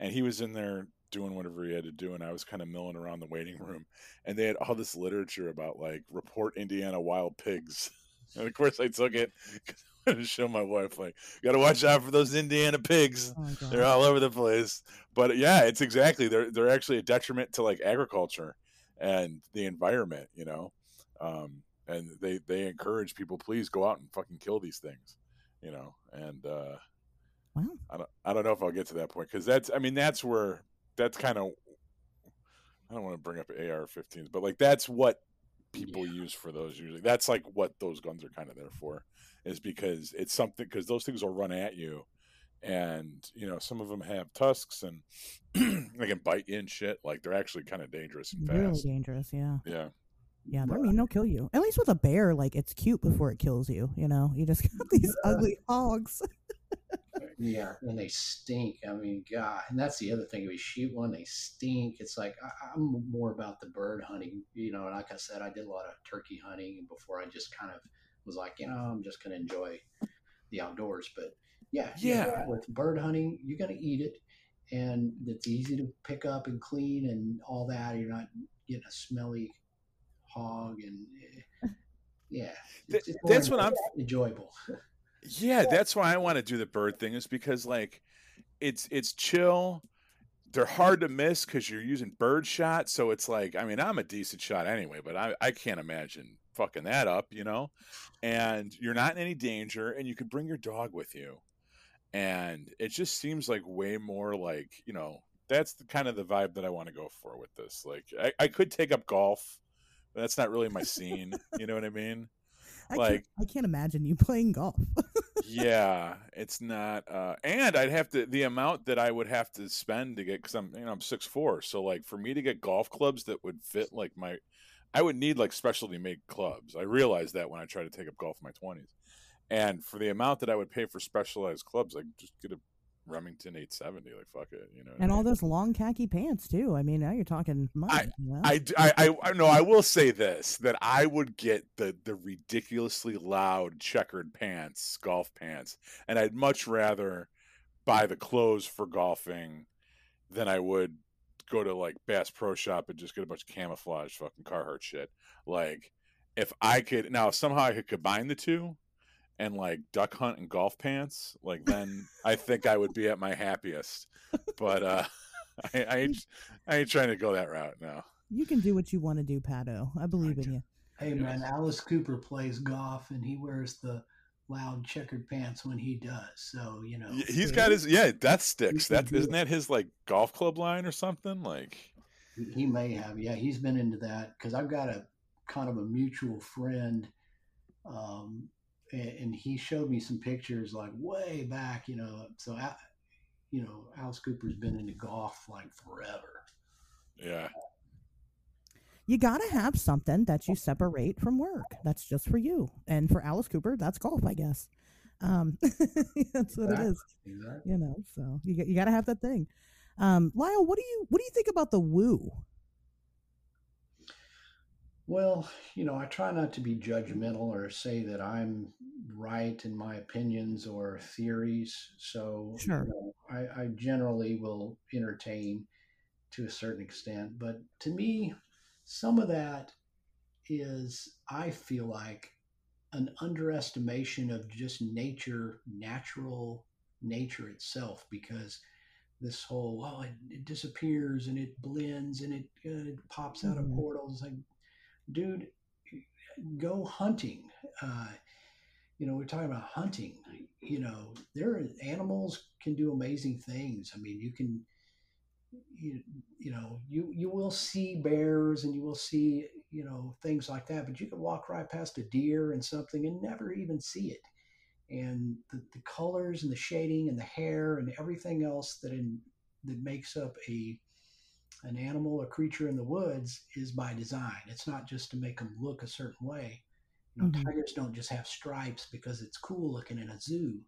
And he was in there doing whatever he had to do and I was kind of milling around the waiting room and they had all this literature about like report Indiana wild pigs. And of course I took it to show my wife like, gotta watch out for those Indiana pigs. Oh they're all over the place. But yeah it's exactly they're they're actually a detriment to like agriculture and the environment you know? Um and they they encourage people please go out and fucking kill these things you know? And uh Wow. i don't i don't know if i'll get to that point because that's i mean that's where that's kind of i don't want to bring up ar-15s but like that's what people use for those usually that's like what those guns are kind of there for is because it's something because those things will run at you and you know some of them have tusks and they can bite you and shit like they're actually kind of dangerous and Really dangerous. Yeah. yeah Yeah, they're mean. They'll kill you. At least with a bear, like it's cute before it kills you. You know, you just got these ugly hogs. Yeah, and they stink. I mean, God, and that's the other thing. If you shoot one, they stink. It's like I, I'm more about the bird hunting. You know, like I said, I did a lot of turkey hunting before. I just kind of was like, you know, I'm just going to enjoy the outdoors. But yeah, Yeah. with bird hunting, you're going to eat it, and it's easy to pick up and clean and all that. You're not getting a smelly hog, and eh, yeah, Th- it's that's what I'm- enjoyable. yeah that's why i want to do the bird thing is because like it's it's chill. They're hard to miss because you're using bird shot so it's like i mean i'm a decent shot anyway but i, I can't imagine fucking that up you know? And you're not in any danger and you could bring your dog with you. And it just seems like way more like you know that's the kind of the vibe that i want to go for with this. Like i, I could take up golf but that's not really my scene you know what i mean I Like- can't, I can't imagine you playing golf. yeah, it's not. Uh, and I'd have to the amount that I would have to spend to get because I'm you know I'm six four, so like for me to get golf clubs that would fit like my, I would need like specialty made clubs. I realized that when I tried to take up golf in my twenties, and for the amount that I would pay for specialized clubs, I just get a Remington 870. Like fuck it, you know. And all those long khaki pants too. I mean, now you're talking money. I, you know? I, I, I, no, I will say this that I would get the the ridiculously loud checkered pants, golf pants, and I'd much rather buy the clothes for golfing than I would go to like Bass Pro Shop and just get a bunch of camouflage fucking Carhartt shit. Like, if I could now somehow I could combine the two, and like duck hunt and golf pants, like then I think I would be at my happiest. But uh I, I ain't I ain't trying to go that route now. you can do what you want to do, Pato. I believe in you. Hey man, Alice Cooper plays golf and he wears the loud checkered pants when he does. So you know, Y- He's got his yeah, that sticks. can That do isn't that his like golf club line or something? Like he- he may have. Yeah, he's been into that because I've got a kind of a mutual friend, um, and, and he showed me some pictures like way back. You know, so Al- you know, Alice Cooper's been into golf like forever. yeah. You got to have something that you separate from work. That's just for you. And for Alice Cooper, that's golf, I guess. Um, that's what it is. Exactly. You know, so you you got to have that thing. Um, Lyle, what do you what do you think about the woo? Well, you know, I try not to be judgmental or say that I'm right in my opinions or theories. So, you know, I, I generally will entertain to a certain extent. But to me, some of that is, I feel like, an underestimation of just nature, natural nature itself, because this whole, oh, it, it disappears and it blends and it, uh, it pops out Mhm. of portals. Like, dude, go hunting. Uh, you know, we're talking about hunting. You know, there are animals can do amazing things. I mean, you can, you, you know, you you will see bears and you will see you know things like that, but you can walk right past a deer and something and never even see it. And the, the colors and the shading and the hair and everything else that in that makes up a an animal or creature in the woods is by design. It's not just to make them look a certain way. You know, Mhm. tigers don't just have stripes because it's cool looking in a zoo.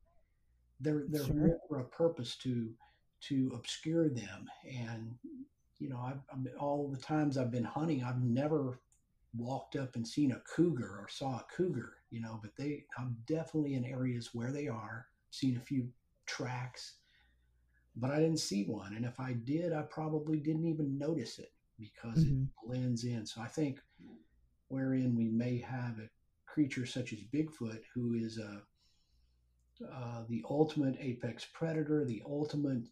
They're they're Sure. meant for a purpose to to obscure them. And you know, I've, I've all the times I've been hunting, I've never walked up and seen a cougar or saw a cougar. You know, but they I'm definitely in areas where they are. Seen a few tracks but I didn't see one. And if I did, I probably didn't even notice it because Mhm. it blends in. So I think wherein we may have a creature such as Bigfoot, who is a uh, the ultimate apex predator, the ultimate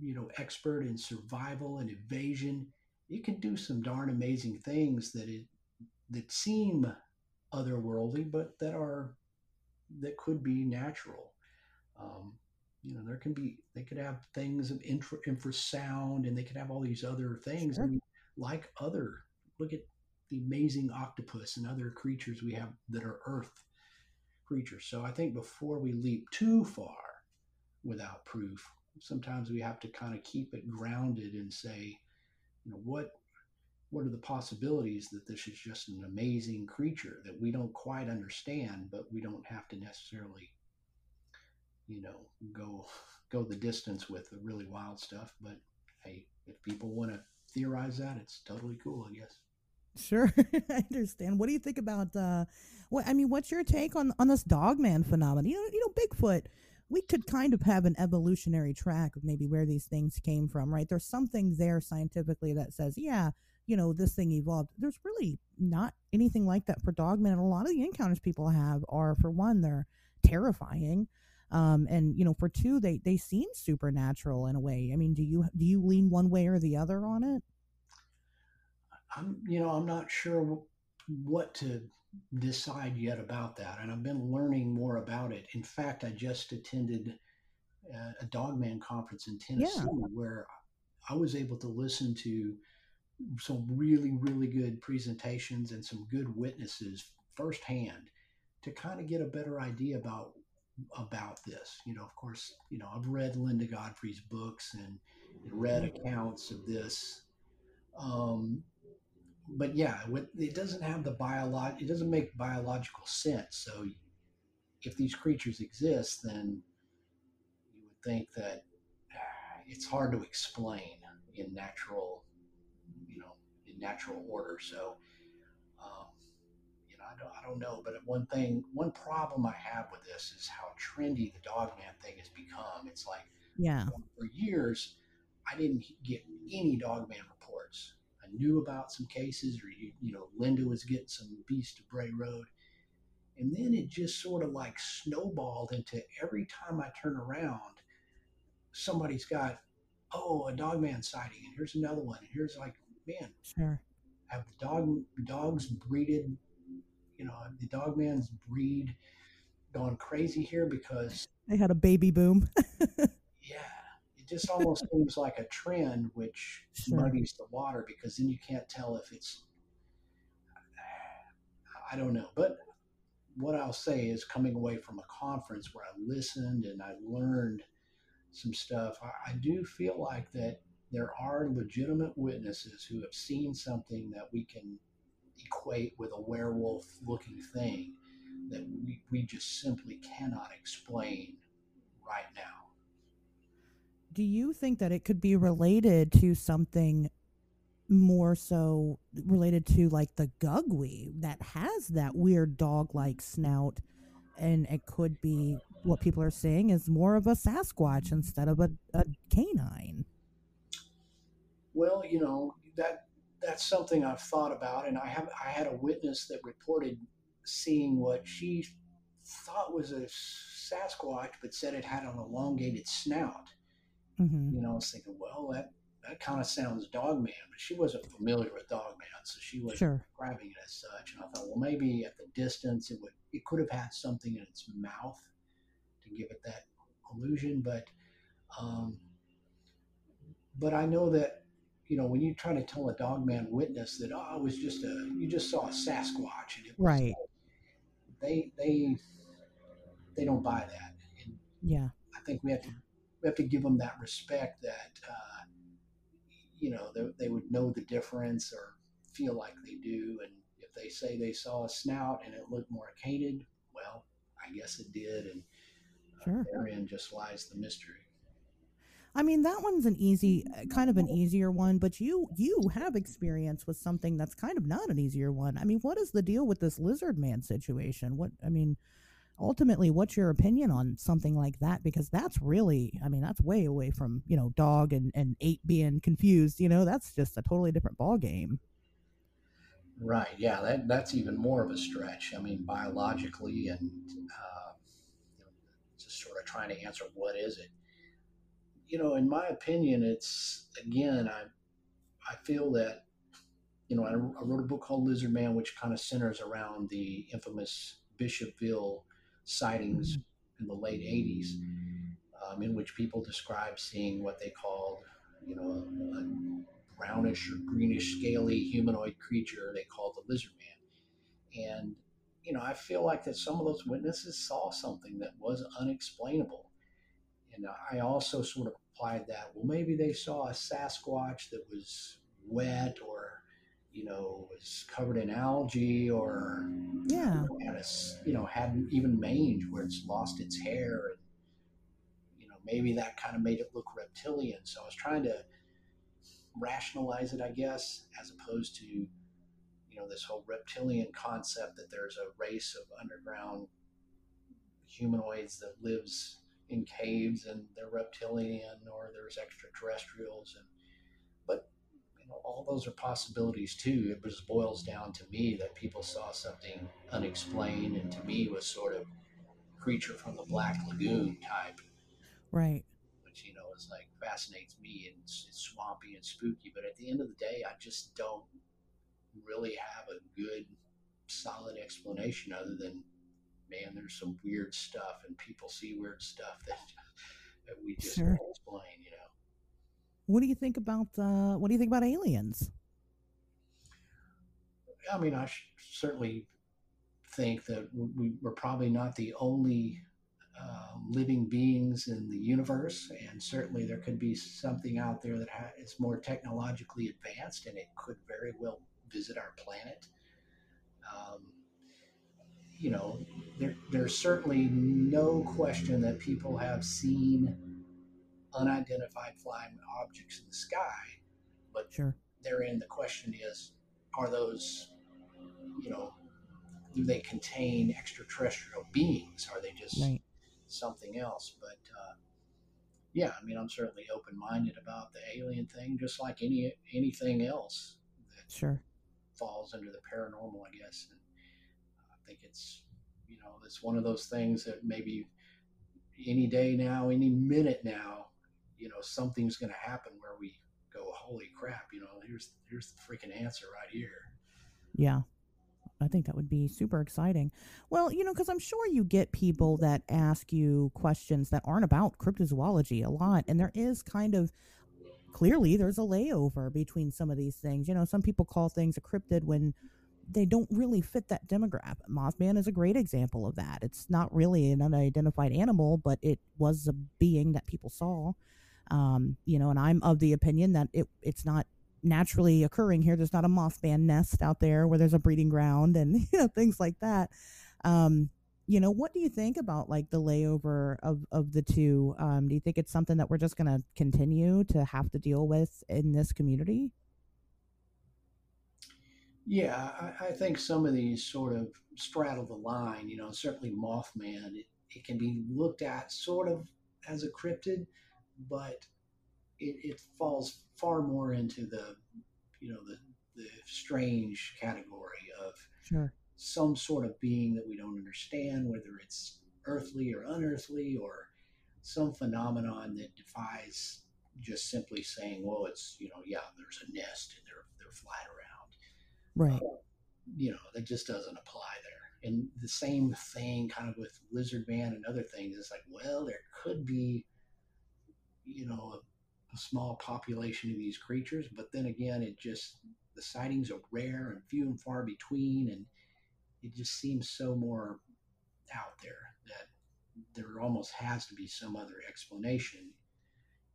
you know expert in survival and evasion, it can do some darn amazing things that it that seem otherworldly, but that are that could be natural. Um, you know, there can be they could have things of infra, infrasound, and they could have all these other things. I mean, like other look at the amazing octopus and other creatures we have that are Earth creatures. So I think before we leap too far without proof, sometimes we have to kind of keep it grounded and say, you know, what what are the possibilities that this is just an amazing creature that we don't quite understand, but we don't have to necessarily, you know, go go the distance with the really wild stuff. But hey, if people want to theorize that, it's totally cool, I guess. Sure, I understand. What do you think about? Uh, what I mean, what's your take on on this dogman phenomenon? You know, you know, Bigfoot. We could kind of have an evolutionary track of maybe where these things came from, right? There's something there scientifically that says, yeah, you know, this thing evolved. There's really not anything like that for dogmen, and a lot of the encounters people have are, for one, they're terrifying, um, and you know, for two, they they seem supernatural in a way. I mean, do you do you lean one way or the other on it? I'm, you know, I'm not sure what to decide yet about that, and I've been learning more about it. In fact, I just attended uh, a Dogman conference in Tennessee where I was able to listen to some really, really good presentations and some good witnesses firsthand to kind of get a better idea about about this. You know, of course, you know I've read Linda Godfrey's books and read accounts of this. Um, but yeah, it doesn't have the biolog. It doesn't make biological sense. So, if these creatures exist, then you would think that it's hard to explain in natural, you know, in natural order. So, um, you know, I don't, I don't know. But one thing, one problem I have with this is how trendy the Dogman thing has become. It's like, yeah, for years, I didn't get any Dogman reports. I knew about some cases, or you, you know, Linda was getting some Beast of Bray Road. And then it just sort of like snowballed into every time I turn around, somebody's got, oh, a dogman sighting, and here's another one, and here's like, man, sure. Have the dog dogs breeded, you know, the dogman's breed gone crazy here because they had a baby boom. yeah, it just almost seems like a trend, which sure. muddies the water because then you can't tell if it's. I don't know, but what I'll say is coming away from a conference where I listened and I learned some stuff, I, I do feel like that there are legitimate witnesses who have seen something that we can equate with a werewolf looking thing that we, we just simply cannot explain right now. Do you think that it could be related to something more so related to like the gugwe that has that weird dog like snout and it could be what people are saying is more of a Sasquatch instead of a, a canine. Well, you know that that's something I've thought about, and I have I had a witness that reported seeing what she thought was a Sasquatch, but said it had an elongated snout. Mm-hmm. You know, I was thinking, well, that that kind of sounds dogman, but she wasn't familiar with dogman, so she wasn't sure. grabbing it as such. And I thought, well, maybe at the distance, it would it could have had something in its mouth to give it that illusion. But um, but I know that you know when you try to tell a dogman witness that oh, it was just a you just saw a Sasquatch, and it was, right? They they they don't buy that. And yeah, I think we have to we have to give them that respect that. Uh, you know, they, they would know the difference or feel like they do. And if they say they saw a snout and it looked more arcaded, well, I guess it did. And uh, sure. therein just lies the mystery. I mean, that one's an easy, kind of an easier one, but you you have experience with something that's kind of not an easier one. I mean, what is the deal with this lizard man situation? What I mean, ultimately what's your opinion on something like that? Because that's really i mean that's way away from you know dog and, and ape being confused you know? That's just a totally different ball game right. Yeah that, that's even more of a stretch. I mean biologically and uh, just sort of trying to answer what is it you know in my opinion it's again i i feel that you know I, I wrote a book called lizard man which kind of centers around the infamous bishopville sightings in the late 80s um, in which people described seeing what they called, you know, a, a brownish or greenish scaly humanoid creature they called the lizard man. And, you know, I feel like that some of those witnesses saw something that was unexplainable. And I also sort of applied that, well, maybe they saw a Sasquatch that was wet or you know, was covered in algae or yeah, you know, had a, you know, hadn't even mange where it's lost its hair and you know, maybe that kind of made it look reptilian. So I was trying to rationalize it, I guess, as opposed to, you know, this whole reptilian concept that there's a race of underground humanoids that lives in caves and they're reptilian or there's extraterrestrials and but you know, all those are possibilities too. It just boils down to me that people saw something unexplained, and to me was sort of creature from the Black Lagoon type, right? Which you know is like fascinates me and it's, it's swampy and spooky. But at the end of the day, I just don't really have a good, solid explanation other than, man, there's some weird stuff, and people see weird stuff that that we just sure. can't explain. You know. What do you think about uh, what do you think about aliens? I mean, I certainly think that we, are probably not the only uh, living beings in the universe, and certainly there could be something out there that ha- is more technologically advanced, and it could very well visit our planet. Um, you know, there, there's certainly no question that people have seen unidentified flying objects in the sky, but Sure. therein the question is, are those, you know, do they contain extraterrestrial beings? Are they just Right. something else? But uh, yeah, I mean, I'm certainly open-minded about the alien thing, just like any anything else that Sure. falls under the paranormal, I guess. And think it's, you know, it's one of those things that maybe any day now, any minute now, you know, something's going to happen where we go, holy crap, you know, here's here's the freaking answer right here. Yeah. I think that would be super exciting. Well, you know, because I'm sure you get people that ask you questions that aren't about cryptozoology a lot. And there is kind of clearly there's a layover between some of these things. You know, some people call things a cryptid when they don't really fit that demographic. Mothman is a great example of that. It's not really an unidentified animal, but it was a being that people saw. Um, you know, and I'm of the opinion that it it's not naturally occurring here. There's not a Mothman nest out there where there's a breeding ground and you know things like that. Um, you know, what do you think about like the layover of of the two? Um, do you think it's something that we're just going to continue to have to deal with in this community? Yeah, I, I think some of these sort of straddle the line. You know, certainly Mothman, it, it can be looked at sort of as a cryptid, but it, it falls far more into the, you know, the, the strange category of Sure. some sort of being that we don't understand, whether it's earthly or unearthly or some phenomenon that defies just simply saying, well, it's, you know, yeah, there's a nest and they're, they're flying around Right. Um, you know, that just doesn't apply there. And the same thing kind of with Lizard Man and other things. It's like, well, there could be, you know, a, a small population of these creatures, but then again, it just, the sightings are rare and few and far between. And it just seems so more out there that there almost has to be some other explanation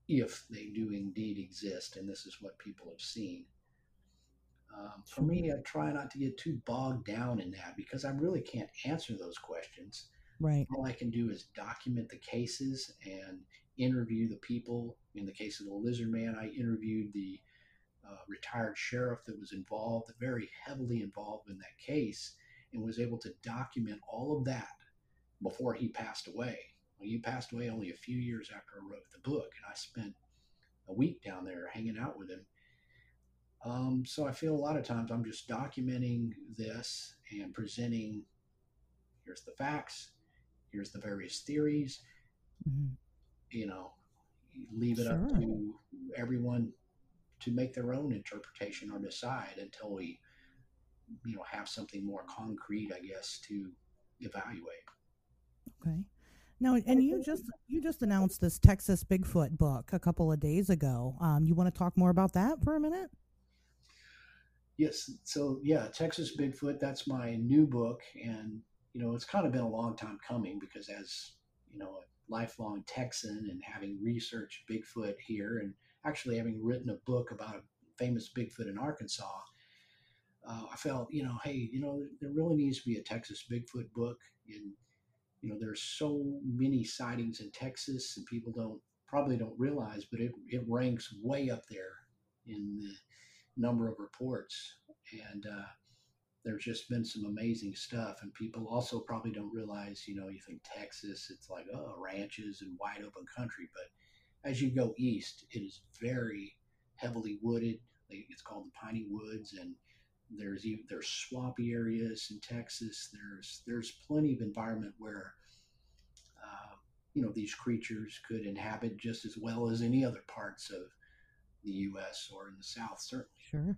if they do indeed exist. And this is what people have seen. Um, for me, I try not to get too bogged down in that because I really can't answer those questions. Right. All I can do is document the cases and interview the people. In the case of the Lizard Man, I interviewed the uh, retired sheriff that was involved, very heavily involved in that case, and was able to document all of that before he passed away. Well, he passed away only a few years after I wrote the book, and I spent a week down there hanging out with him um, so I feel a lot of times I'm just documenting this and presenting here's the facts, here's the various theories, hmm you know, leave it up to everyone to make their own interpretation or decide until we, you know, have something more concrete, I guess, to evaluate. Okay. Now, and you just you just announced this Texas Bigfoot book a couple of days ago. Um, you want to talk more about that for a minute? Yes. So yeah, Texas Bigfoot. That's my new book, and you know, it's kind of been a long time coming because as you know, a lifelong Texan and having researched Bigfoot here, and actually having written a book about a famous Bigfoot in Arkansas, uh, I felt you know, hey, you know, there really needs to be a Texas Bigfoot book, and you know, there's so many sightings in Texas, and people don't probably don't realize, but it it ranks way up there in the number of reports and uh, there's just been some amazing stuff and people also probably don't realize you know you think texas it's like oh ranches and wide open country but as you go east it is very heavily wooded it's called the piney woods and there's even there's swampy areas in texas there's there's plenty of environment where uh, you know these creatures could inhabit just as well as any other parts of the U.S. or in the South, certainly. Sure.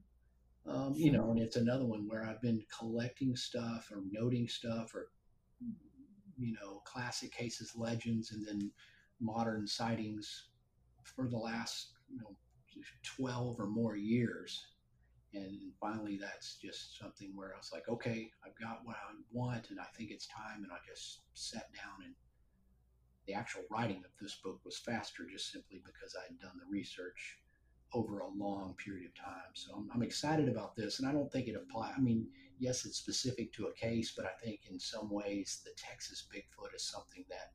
Um, you know, and it's another one where I've been collecting stuff or noting stuff or, you know, classic cases, legends, and then modern sightings for the last, you know, 12 or more years. And finally, that's just something where I was like, okay, I've got what I want, and I think it's time. And I just sat down and the actual writing of this book was faster just simply because I had done the research over a long period of time. So I'm, I'm excited about this, and I don't think it applies. I mean, yes, it's specific to a case, but I think in some ways the Texas Bigfoot is something that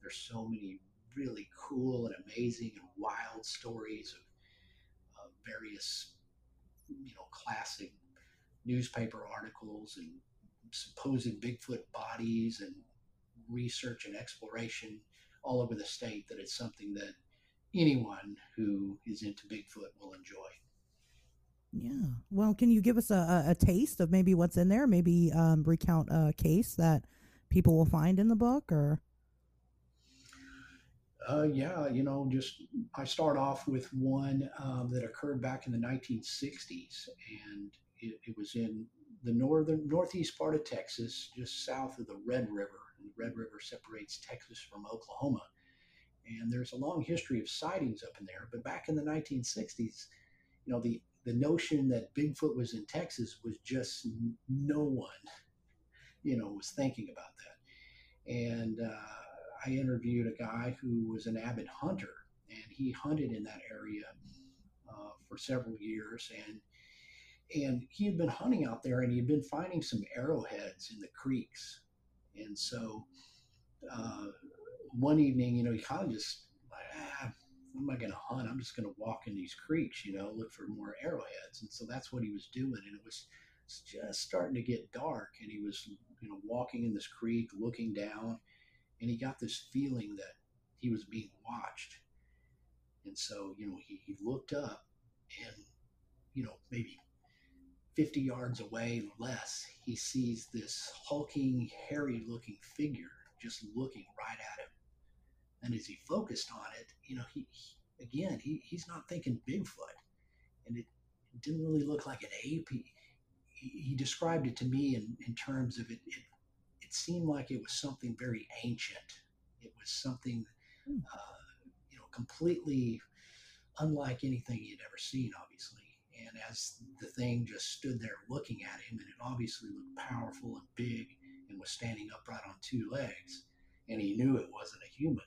there's so many really cool and amazing and wild stories of uh, various, you know, classic newspaper articles and supposed Bigfoot bodies and research and exploration all over the state that it's something that anyone who is into Bigfoot will enjoy. Yeah. Well, can you give us a, a, taste of maybe what's in there? Maybe um, recount a case that people will find in the book or? Uh, yeah, you know, just I start off with one um, that occurred back in the 1960s, and it, it, was in the northern northeast part of Texas, just south of the Red River. And the Red River separates Texas from Oklahoma, and there's a long history of sightings up in there. But back in the 1960s, you know, the the notion that Bigfoot was in Texas was just no one, you know, was thinking about that. And uh, I interviewed a guy who was an avid hunter, and he hunted in that area uh, for several years, and and he had been hunting out there, and he had been finding some arrowheads in the creeks, and so. Uh, one evening, you know, he kind of just like, ah, am I going to hunt? I'm just going to walk in these creeks, you know, look for more arrowheads. And so that's what he was doing. And it was just starting to get dark. And he was, you know, walking in this creek, looking down, and he got this feeling that he was being watched. And so, you know, he, he looked up and, you know, maybe 50 yards away, less, he sees this hulking, hairy looking figure just looking right at him. And as he focused on it, you know, he, he again, he, he's not thinking Bigfoot. And it, it, didn't really look like an ape. He, he, he described it to me in, in terms of it, it, it seemed like it was something very ancient. It was something, hmm. uh, you know, completely unlike anything he'd ever seen, obviously. And as the thing just stood there looking at him, and it obviously looked powerful and big and was standing upright on two legs, and he knew it wasn't a human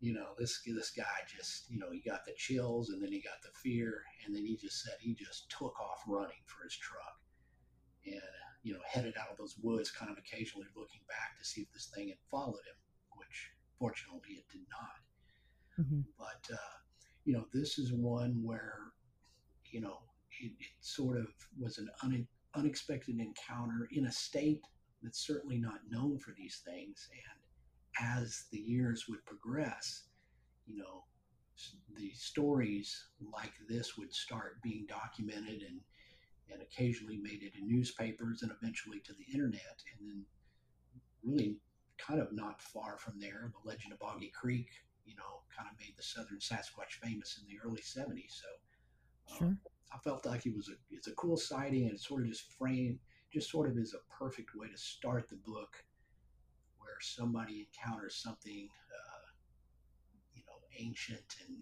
you know, this this guy just, you know, he got the chills and then he got the fear, and then he just said he just took off running for his truck, and you know, headed out of those woods, kind of occasionally looking back to see if this thing had followed him, which fortunately it did not. Mm-hmm. But uh, you know, this is one where, you know, it, it sort of was an un, unexpected encounter in a state that's certainly not known for these things, and as the years would progress, you know, the stories like this would start being documented and and occasionally made it in newspapers and eventually to the internet and then really kind of not far from there the legend of boggy creek you know kind of made the southern sasquatch famous in the early 70s so um, i felt like it was a it's a cool sighting and it sort of just framed just sort of is a perfect way to start the book somebody encounters something, uh, you know, ancient and,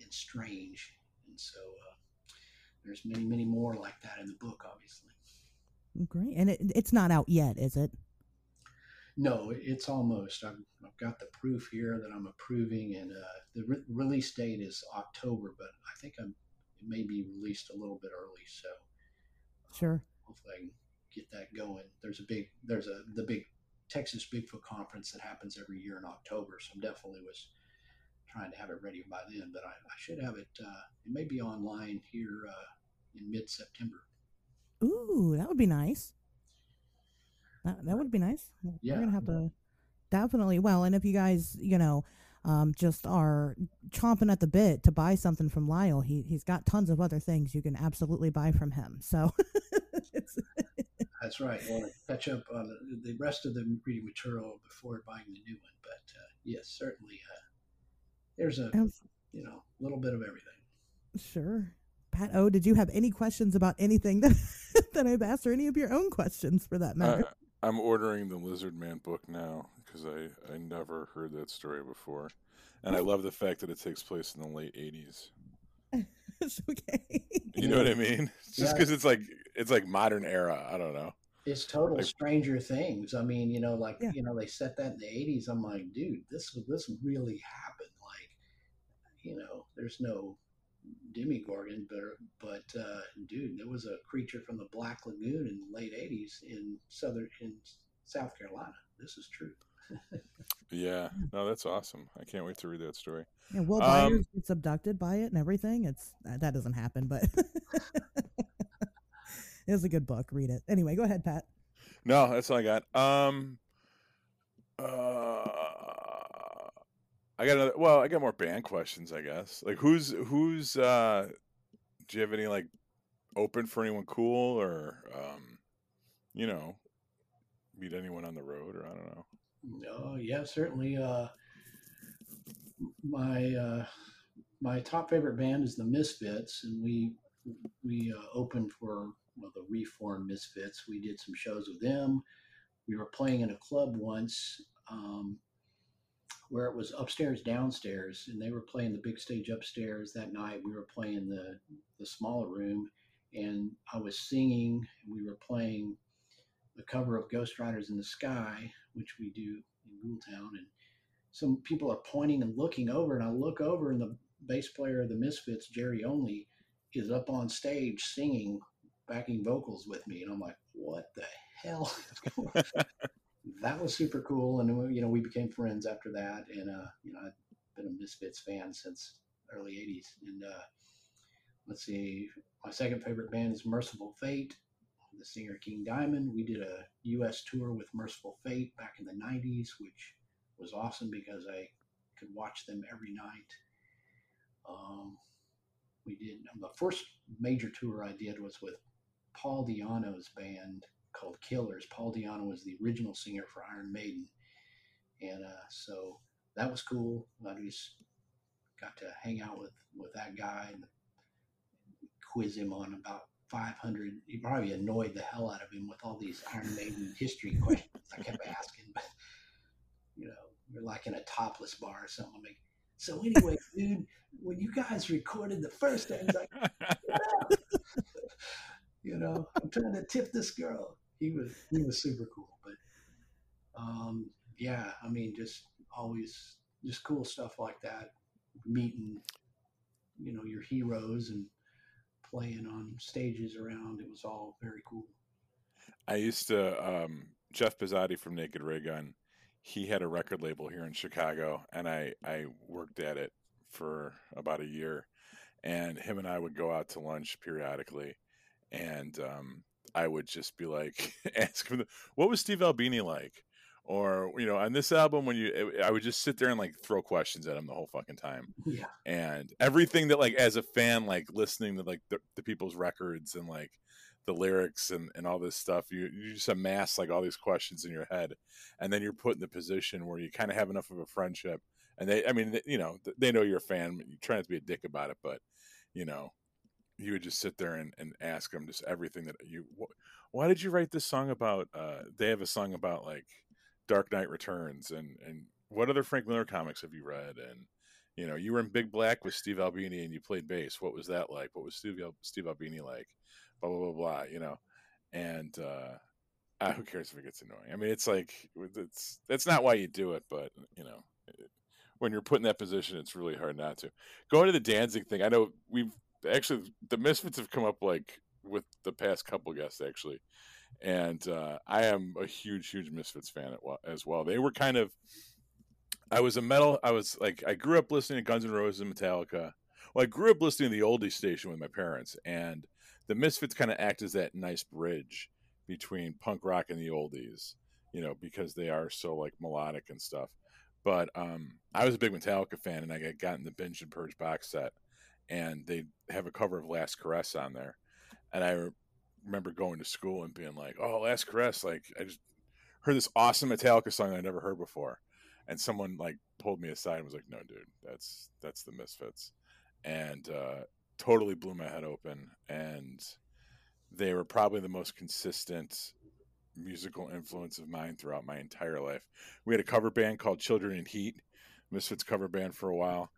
and strange. And so uh, there's many, many more like that in the book, obviously. Great. And it, it's not out yet, is it? No, it's almost. I've, I've got the proof here that I'm approving, and uh, the re- release date is October, but I think I'm, it may be released a little bit early. So, sure. Hopefully, I can get that going. There's a big, there's a the big Texas Bigfoot conference that happens every year in October. So I'm definitely was trying to have it ready by then, but I, I should have it. Uh, it may be online here uh, in mid September. Ooh, that would be nice. That, that would be nice. Yeah. We're gonna have to definitely. Well, and if you guys, you know, um, just are chomping at the bit to buy something from Lyle, he he's got tons of other things you can absolutely buy from him. So That's right. I want to catch up on the rest of the reading material before buying the new one. But uh, yes, certainly, uh, there's a you know little bit of everything. Sure. Pat O, did you have any questions about anything that, that I've asked, or any of your own questions for that matter? Uh, I'm ordering the Lizard Man book now because I, I never heard that story before. And I love the fact that it takes place in the late 80s. It's okay. You know what I mean? Just because yeah. it's like it's like modern era. I don't know. It's total Like- Stranger Things. I mean, you know, like Yeah. you know, they set that in the '80s. I'm like, dude, this this really happened. Like, you know, there's no Demogorgon, but but uh, dude, there was a creature from the Black Lagoon in the late '80s in southern in South Carolina. This is true. Yeah, no, that's awesome. I can't wait to read that story. Yeah, Will Um, Byers gets abducted by it and everything. It's that doesn't happen, but it's a good book. Read it anyway. Go ahead, Pat. No, that's all I got. Um, uh, I got another. Well, I got more band questions, I guess. Like, who's who's? uh Do you have any like open for anyone cool or um, you know, meet anyone on the road or I don't know. Oh yeah, certainly. Uh, my uh, my top favorite band is the Misfits, and we we uh, opened for well, the Reform Misfits. We did some shows with them. We were playing in a club once um, where it was upstairs, downstairs, and they were playing the big stage upstairs that night. We were playing the the smaller room, and I was singing. and We were playing the cover of Ghost Riders in the Sky, which we do in Ghoultown, and some people are pointing and looking over, and I look over, and the bass player of the Misfits, Jerry Only, is up on stage singing backing vocals with me, and I'm like, what the hell? that was super cool, and you know we became friends after that, and uh, you know I've been a Misfits fan since early '80s, and uh, let's see, my second favorite band is Mercyful Fate the singer King Diamond. We did a U.S. tour with Mercyful Fate back in the 90s, which was awesome because I could watch them every night. Um, we did the first major tour I did was with Paul Di'Anno's band called Killers. Paul Di'Anno was the original singer for Iron Maiden, and uh, so that was cool. I just got to hang out with with that guy and quiz him on about 500. you probably annoyed the hell out of him with all these Iron Maiden history questions I kept asking. But, you know, you're like in a topless bar or something. Like, so anyway, dude, when you guys recorded the first thing, like, you know, I'm trying to tip this girl. He was he was super cool. But um, yeah, I mean, just always just cool stuff like that. Meeting, you know, your heroes and playing on stages around. It was all very cool. I used to um, Jeff Pezzati from Naked Raygun. He had a record label here in Chicago, and I I worked at it for about a year. And him and I would go out to lunch periodically, and um, I would just be like, ask him, "What was Steve Albini like?" Or you know, on this album, when you, I would just sit there and like throw questions at him the whole fucking time. Yeah, and everything that like as a fan like listening to like the, the people's records and like the lyrics and, and all this stuff you, you just amass like all these questions in your head. And then you're put in the position where you kind of have enough of a friendship. And they i mean they, you know they know you're a fan you try not to be a dick about it but you know you would just sit there and, and ask them just everything that you wh- why did you write this song about uh they have a song about like dark knight returns and and what other frank miller comics have you read and you know, you were in Big Black with Steve Albini and you played bass. What was that like? What was Steve Al- Steve Albini like? Blah blah blah blah. You know, and uh, ah, who cares if it gets annoying? I mean, it's like it's that's not why you do it, but you know, when you're put in that position, it's really hard not to. Going to the Danzig thing, I know we've actually the Misfits have come up like with the past couple guests actually, and uh, I am a huge huge Misfits fan as well. They were kind of I was a metal. I was like, I grew up listening to Guns N' Roses and Metallica. Well, I grew up listening to the oldie station with my parents, and the Misfits kind of act as that nice bridge between punk rock and the oldies, you know, because they are so like melodic and stuff. But um, I was a big Metallica fan, and I got gotten the Binge and Purge box set, and they have a cover of Last Caress on there, and I remember going to school and being like, "Oh, Last Caress!" Like I just heard this awesome Metallica song I never heard before and someone like pulled me aside and was like, "No, dude, that's that's the Misfits," and uh, totally blew my head open. And they were probably the most consistent musical influence of mine throughout my entire life. We had a cover band called Children in Heat, Misfits cover band for a while,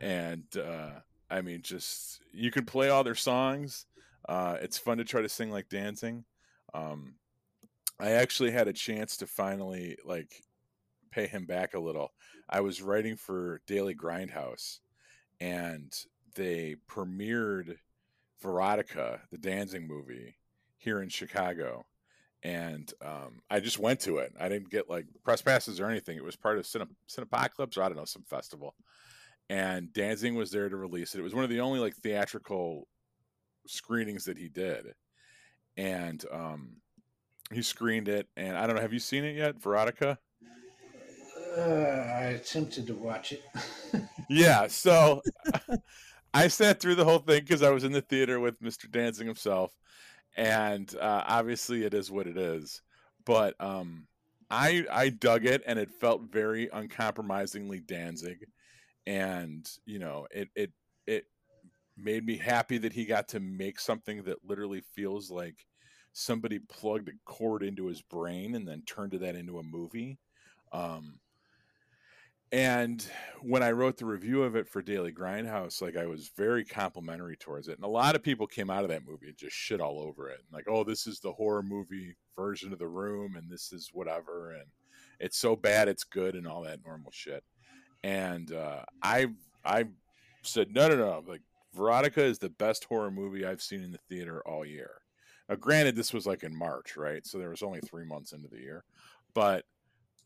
and uh, I mean, just you can play all their songs. Uh, it's fun to try to sing like Danzig. Um, I actually had a chance to finally like pay him back a little. I was writing for Daily Grindhouse, and they premiered Verotika, the Danzig movie, here in Chicago. And um, I just went to it. I didn't get like press passes or anything. It was part of Cine- or I don't know, some festival. And Danzig was there to release it. It was one of the only like theatrical screenings that he did. And um, he screened it. And I don't know, have you seen it yet, Verotika? Uh, I attempted to watch it. yeah. So I sat through the whole thing because I was in the theater with Mr. Danzig himself, and uh, obviously it is what it is. But um, I I dug it, and it felt very uncompromisingly Danzig, and you know it it it made me happy that he got to make something that literally feels like somebody plugged a cord into his brain and then turned that into a movie. Um, and when I wrote the review of it for Daily Grindhouse, like I was very complimentary towards it. And a lot of people came out of that movie and just shit all over it. Like, oh, this is the horror movie version of the room and this is whatever and it's so bad it's good and all that normal shit. And uh, I I said, no no no, like Verotika is the best horror movie I've seen in the theater all year. Now granted this was like in March, right? So there was only three months into the year. But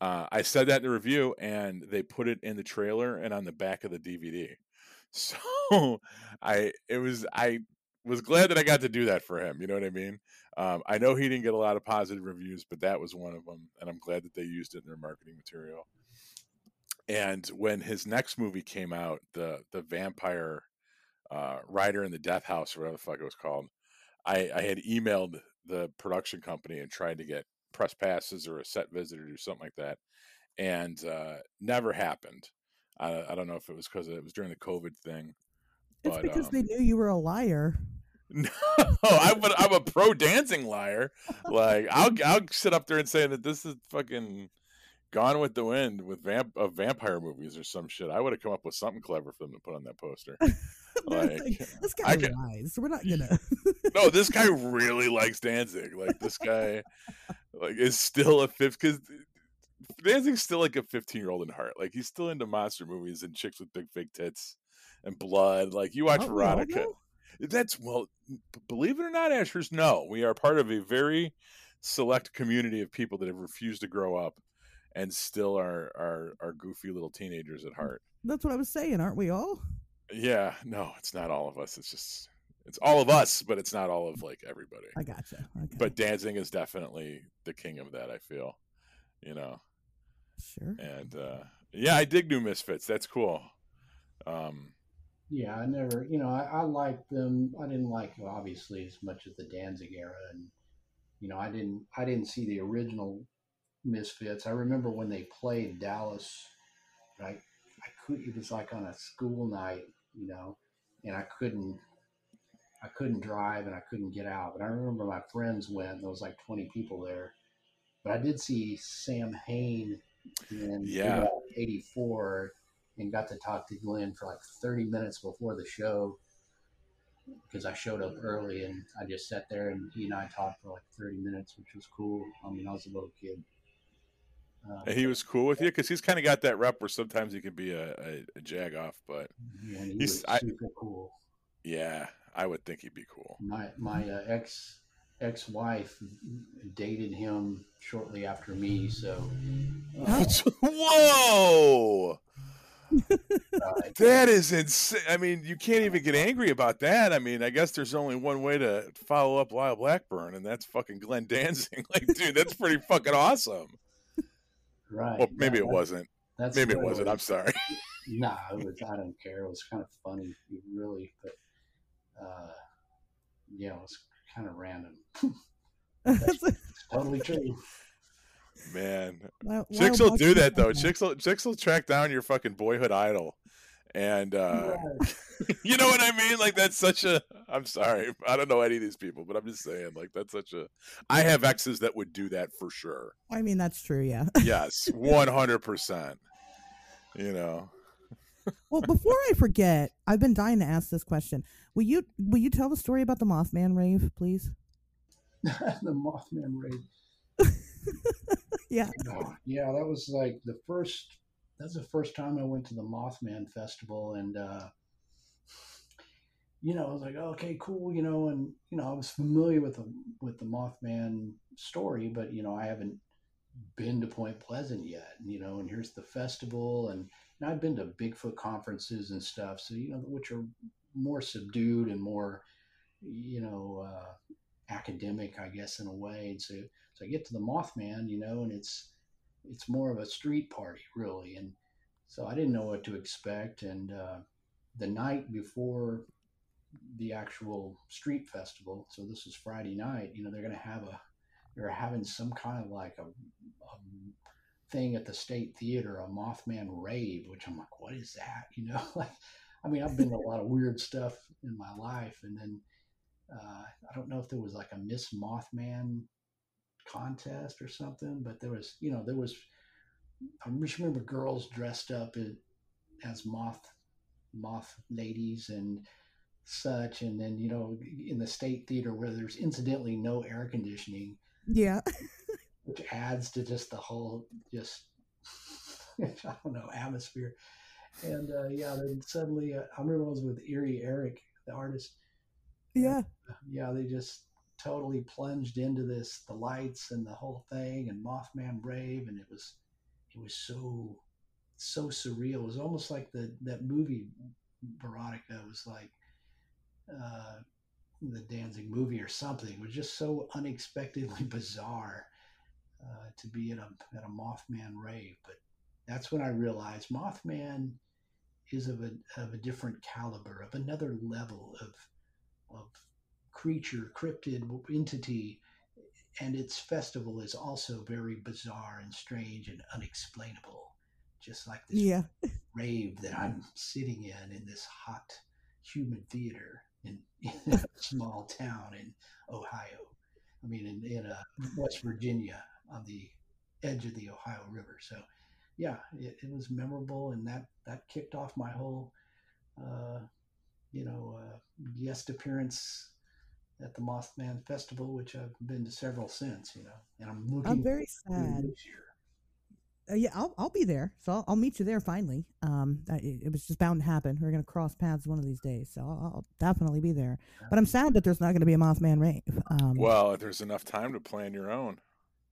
uh, I said that in the review, and they put it in the trailer and on the back of the DVD. So I it was I was glad that I got to do that for him. You know what I mean? Um, I know he didn't get a lot of positive reviews, but that was one of them, and I'm glad that they used it in their marketing material. And when his next movie came out, the the vampire uh, Rider in the Death House, or whatever the fuck it was called, I, I had emailed the production company and tried to get press passes or a set visitor or something like that, and uh, never happened. I, I don't know if it was because it was during the COVID thing. It's But, because um, they knew you were a liar. No, I'm a, I'm a pro Danzig liar. Like I'll I'll sit up there and say that this is fucking Gone with the Wind with vamp of vampire movies or some shit. I would have come up with something clever for them to put on that poster. Like, like, this I guy can- lies. We're not gonna. no, this guy really likes Danzig. Like this guy, like is still a fifth because Danzig's still like a fifteen year old in heart. Like he's still into monster movies and chicks with big fake tits and blood. Like you watch all, Verotika. though? That's well, believe it or not, Ashers. No, we are part of a very select community of people that have refused to grow up and still are are are goofy little teenagers at heart. That's what I was saying. Aren't we all? Yeah, no, it's not all of us. It's just it's all of us, but it's not all of like everybody. I gotcha. Okay. But Danzig is definitely the king of that. I feel, you know, sure. and uh yeah, I dig New Misfits. That's cool. Um, Yeah, I never, you know, I, I liked them. I didn't like obviously as much as the Danzig era, and you know, I didn't, I didn't see the original Misfits. I remember when they played Dallas. I, I could. It was like on a school night, you know, and I couldn't, I couldn't drive and I couldn't get out. But I remember my friends went. And there was like twenty people there. But I did see Sam Hain in Yeah. '84 and got to talk to Glenn for like 30 minutes before the show because I showed up early and I just sat there and he and I talked for like 30 minutes, which was cool. I mean, I was a little kid. Uh, and he was cool with you because he's kind of got that rep where sometimes he can be a, a, a jag off, but yeah, he he's- was I- super cool. yeah, I would think he'd be cool. My my uh, ex ex wife dated him shortly after me, so uh, Whoa, that is insane. I mean, you can't even get angry about that. I mean, I guess there's only one way to follow up Lyle Blackburn, and that's fucking Glenn Danzig. Like, dude, that's pretty fucking awesome. Right. Well, maybe yeah, it that- wasn't. That's Maybe it wasn't. I'm sorry. Nah, it was. I don't care. It was kind of funny, really, but uh, yeah, it was kind of random. That's a- Totally true. Man, Lyle- chicks will do that though. said Chicks will chicks will track down your fucking boyhood idol, and uh, you know what I mean. Like that's such a. I'm sorry, I don't know any of these people, but I'm just saying, like that's such a. I have exes that would do that for sure. I mean, that's true. Yeah. Yes, 100. percent You know, Well, before I forget, I've been dying to ask this question. Will you will you tell the story about the Mothman rave, please? the Mothman rave. yeah. Oh, yeah, that was like the first. That's the first time I went to the Mothman Festival, and uh, you know, I was like, okay, cool, you know, and you know, I was familiar with the with the Mothman story, but you know, I haven't been to Point Pleasant yet, you know, and here's the festival, and, and I've been to Bigfoot conferences and stuff, so you know, which are more subdued and more, you know, uh, academic, I guess, in a way. And so, so I get to the Mothman, you know, and it's it's more of a street party, really. And so I didn't know what to expect. And uh, the night before the actual street festival, so this is Friday night, you know, they're going to have a they're having some kind of like a, a thing at the State Theater, a Mothman rave, which I'm like, what is that? You know, like, I mean, I've been to a lot of weird stuff in my life, and then uh, I don't know if there was like a Miss Mothman contest or something, but there was, you know, there was. I just remember girls dressed up as moth moth ladies and such, and then you know, in the State Theater where there's incidentally no air conditioning. Yeah. which adds to just the whole just I don't know atmosphere. And uh, yeah, then suddenly uh, I remember I was with Erie Eric, the artist. Yeah. And, uh, yeah, they just totally plunged into this, the lights and the whole thing, and Mothman Rave, and it was, it was so, so surreal. It was almost like the that movie, Verotika. Was like, uh, the Danzig movie or something. It was just so unexpectedly bizarre uh, to be at a at a Mothman rave. But that's when I realized Mothman is of a of a different caliber, of another level of of creature, cryptid entity, and its festival is also very bizarre and strange and unexplainable, just like this Yeah. rave that I'm sitting in in this hot, humid theater in, in a small town in Ohio. I mean, in, in uh, West Virginia on the edge of the Ohio River. So, yeah, it, it was memorable, and that that kicked off my whole, uh, you know, uh, guest appearance at the Mothman Festival, which I've been to several since. You know, and I'm looking. I'm very sad. this year. Uh, yeah, I'll I'll be there. So I'll, I'll meet you there finally. Um, it, it was just bound to happen. We're gonna cross paths one of these days, so I'll, I'll definitely be there. But I'm sad that there's not gonna be a Mothman rave. Um, Well, there's enough time to plan your own.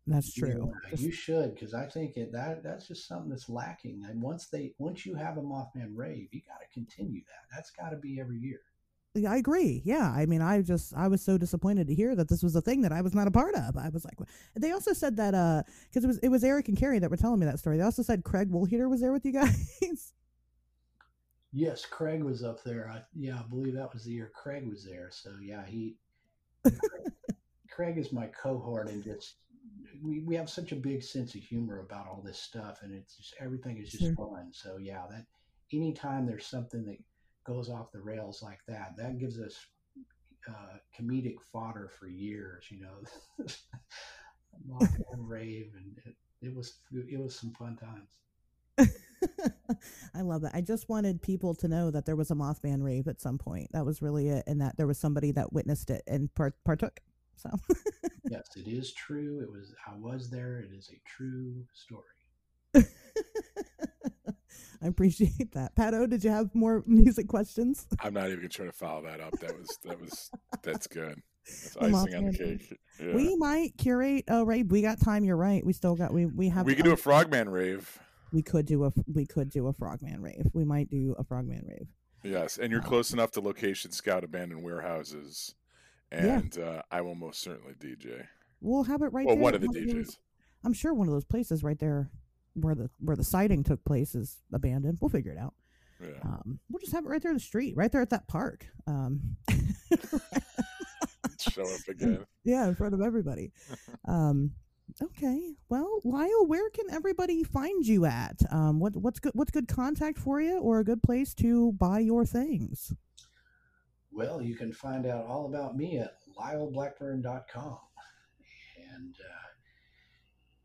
that's true. Yeah, Just- you should, because I think it, that that's just something that's lacking. And once they once you have a Mothman rave, you got to continue that. That's got to be every year. I agree. Yeah, I mean, I just I was so disappointed to hear that this was a thing that I was not a part of. I was like, they also said that uh, because it was it was Eric and Carrie that were telling me that story. They also said Craig Woolheater was there with you guys. Yes, Craig was up there. I, yeah, I believe that was the year Craig was there. So yeah, he Craig is my cohort, and just we, we have such a big sense of humor about all this stuff, and it's just everything is just Sure. fun. So yeah, that anytime there's something that goes off the rails like that, that gives us uh, comedic fodder for years. You know, Mothman rave, and it, it was it was some fun times. I love that. I just wanted people to know that there was a Mothman rave at some point. That was really it, and that there was somebody that witnessed it and part- partook. So Yes, it is true. It was I was there. It is a true story. I appreciate that. Pato, did you have more music questions? I'm not even gonna try to follow that up. That was that was that's good. That's icing on the cake. Yeah. We might curate a rave. We got time. You're right. We still got. We we have. we could do um, a frogman rave. we could do a we could do a frogman rave. We might do a frogman rave. Yes, and you're Wow. close enough to location scout abandoned warehouses, Yeah. and uh, I will most certainly DJ. We'll have it right well, there. one of the DJs. I'm sure one of those places right there where the where the sighting took place is abandoned. We'll figure it out. Yeah. Um, we'll just have it right there in the street, right there at that park. Um, Show up again. yeah, in front of everybody. Um, okay. Well, Lyle, where can everybody find you at? Um, what what's good what's good contact for you, or a good place to buy your things? Well, you can find out all about me at lyleblackburn.com. And uh,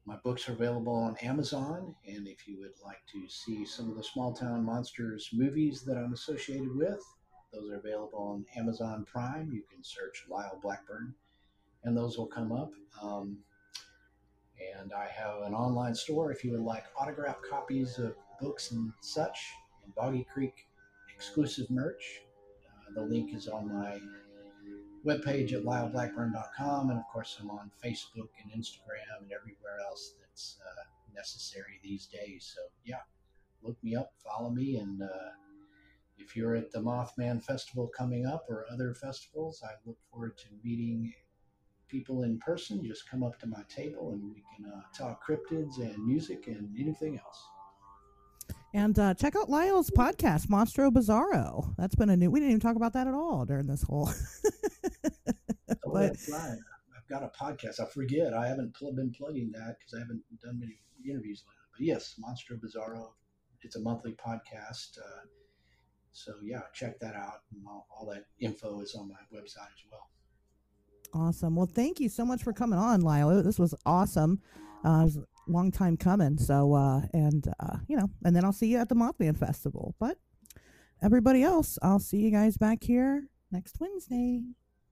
my books are available on Amazon. And if you would like to see some of the Small Town Monsters movies that I'm associated with, those are available on Amazon Prime. You can search Lyle Blackburn, and those will come up. Um, And I have an online store if you would like autographed copies of books and such, and Boggy Creek exclusive merch. Uh, the link is on my webpage at lyleblackburn.com. And of course, I'm on Facebook and Instagram and everywhere else that's uh, necessary these days. So, yeah, look me up, follow me, and uh, if you're at the Mothman Festival coming up or other festivals, I look forward to meeting people in person. Just come up to my table and we can uh, talk cryptids and music and anything else. And uh, check out Lyle's podcast, Monstro Bizarro. That's been a new. We didn't even talk about that at all during this whole. oh, but, that's right. I've got a podcast. I forget. I haven't pl- been plugging that because I haven't done many interviews lately. But yes, Monstro Bizarro. It's a monthly podcast. Uh, so yeah, check that out. And all, all that info is on my website as well. Awesome. Well, thank you so much for coming on, Lyle. This was awesome. Uh, it was a long time coming. So, uh, and, uh, you know, and then I'll see you at the Mothman Festival. But everybody else, I'll see you guys back here next Wednesday.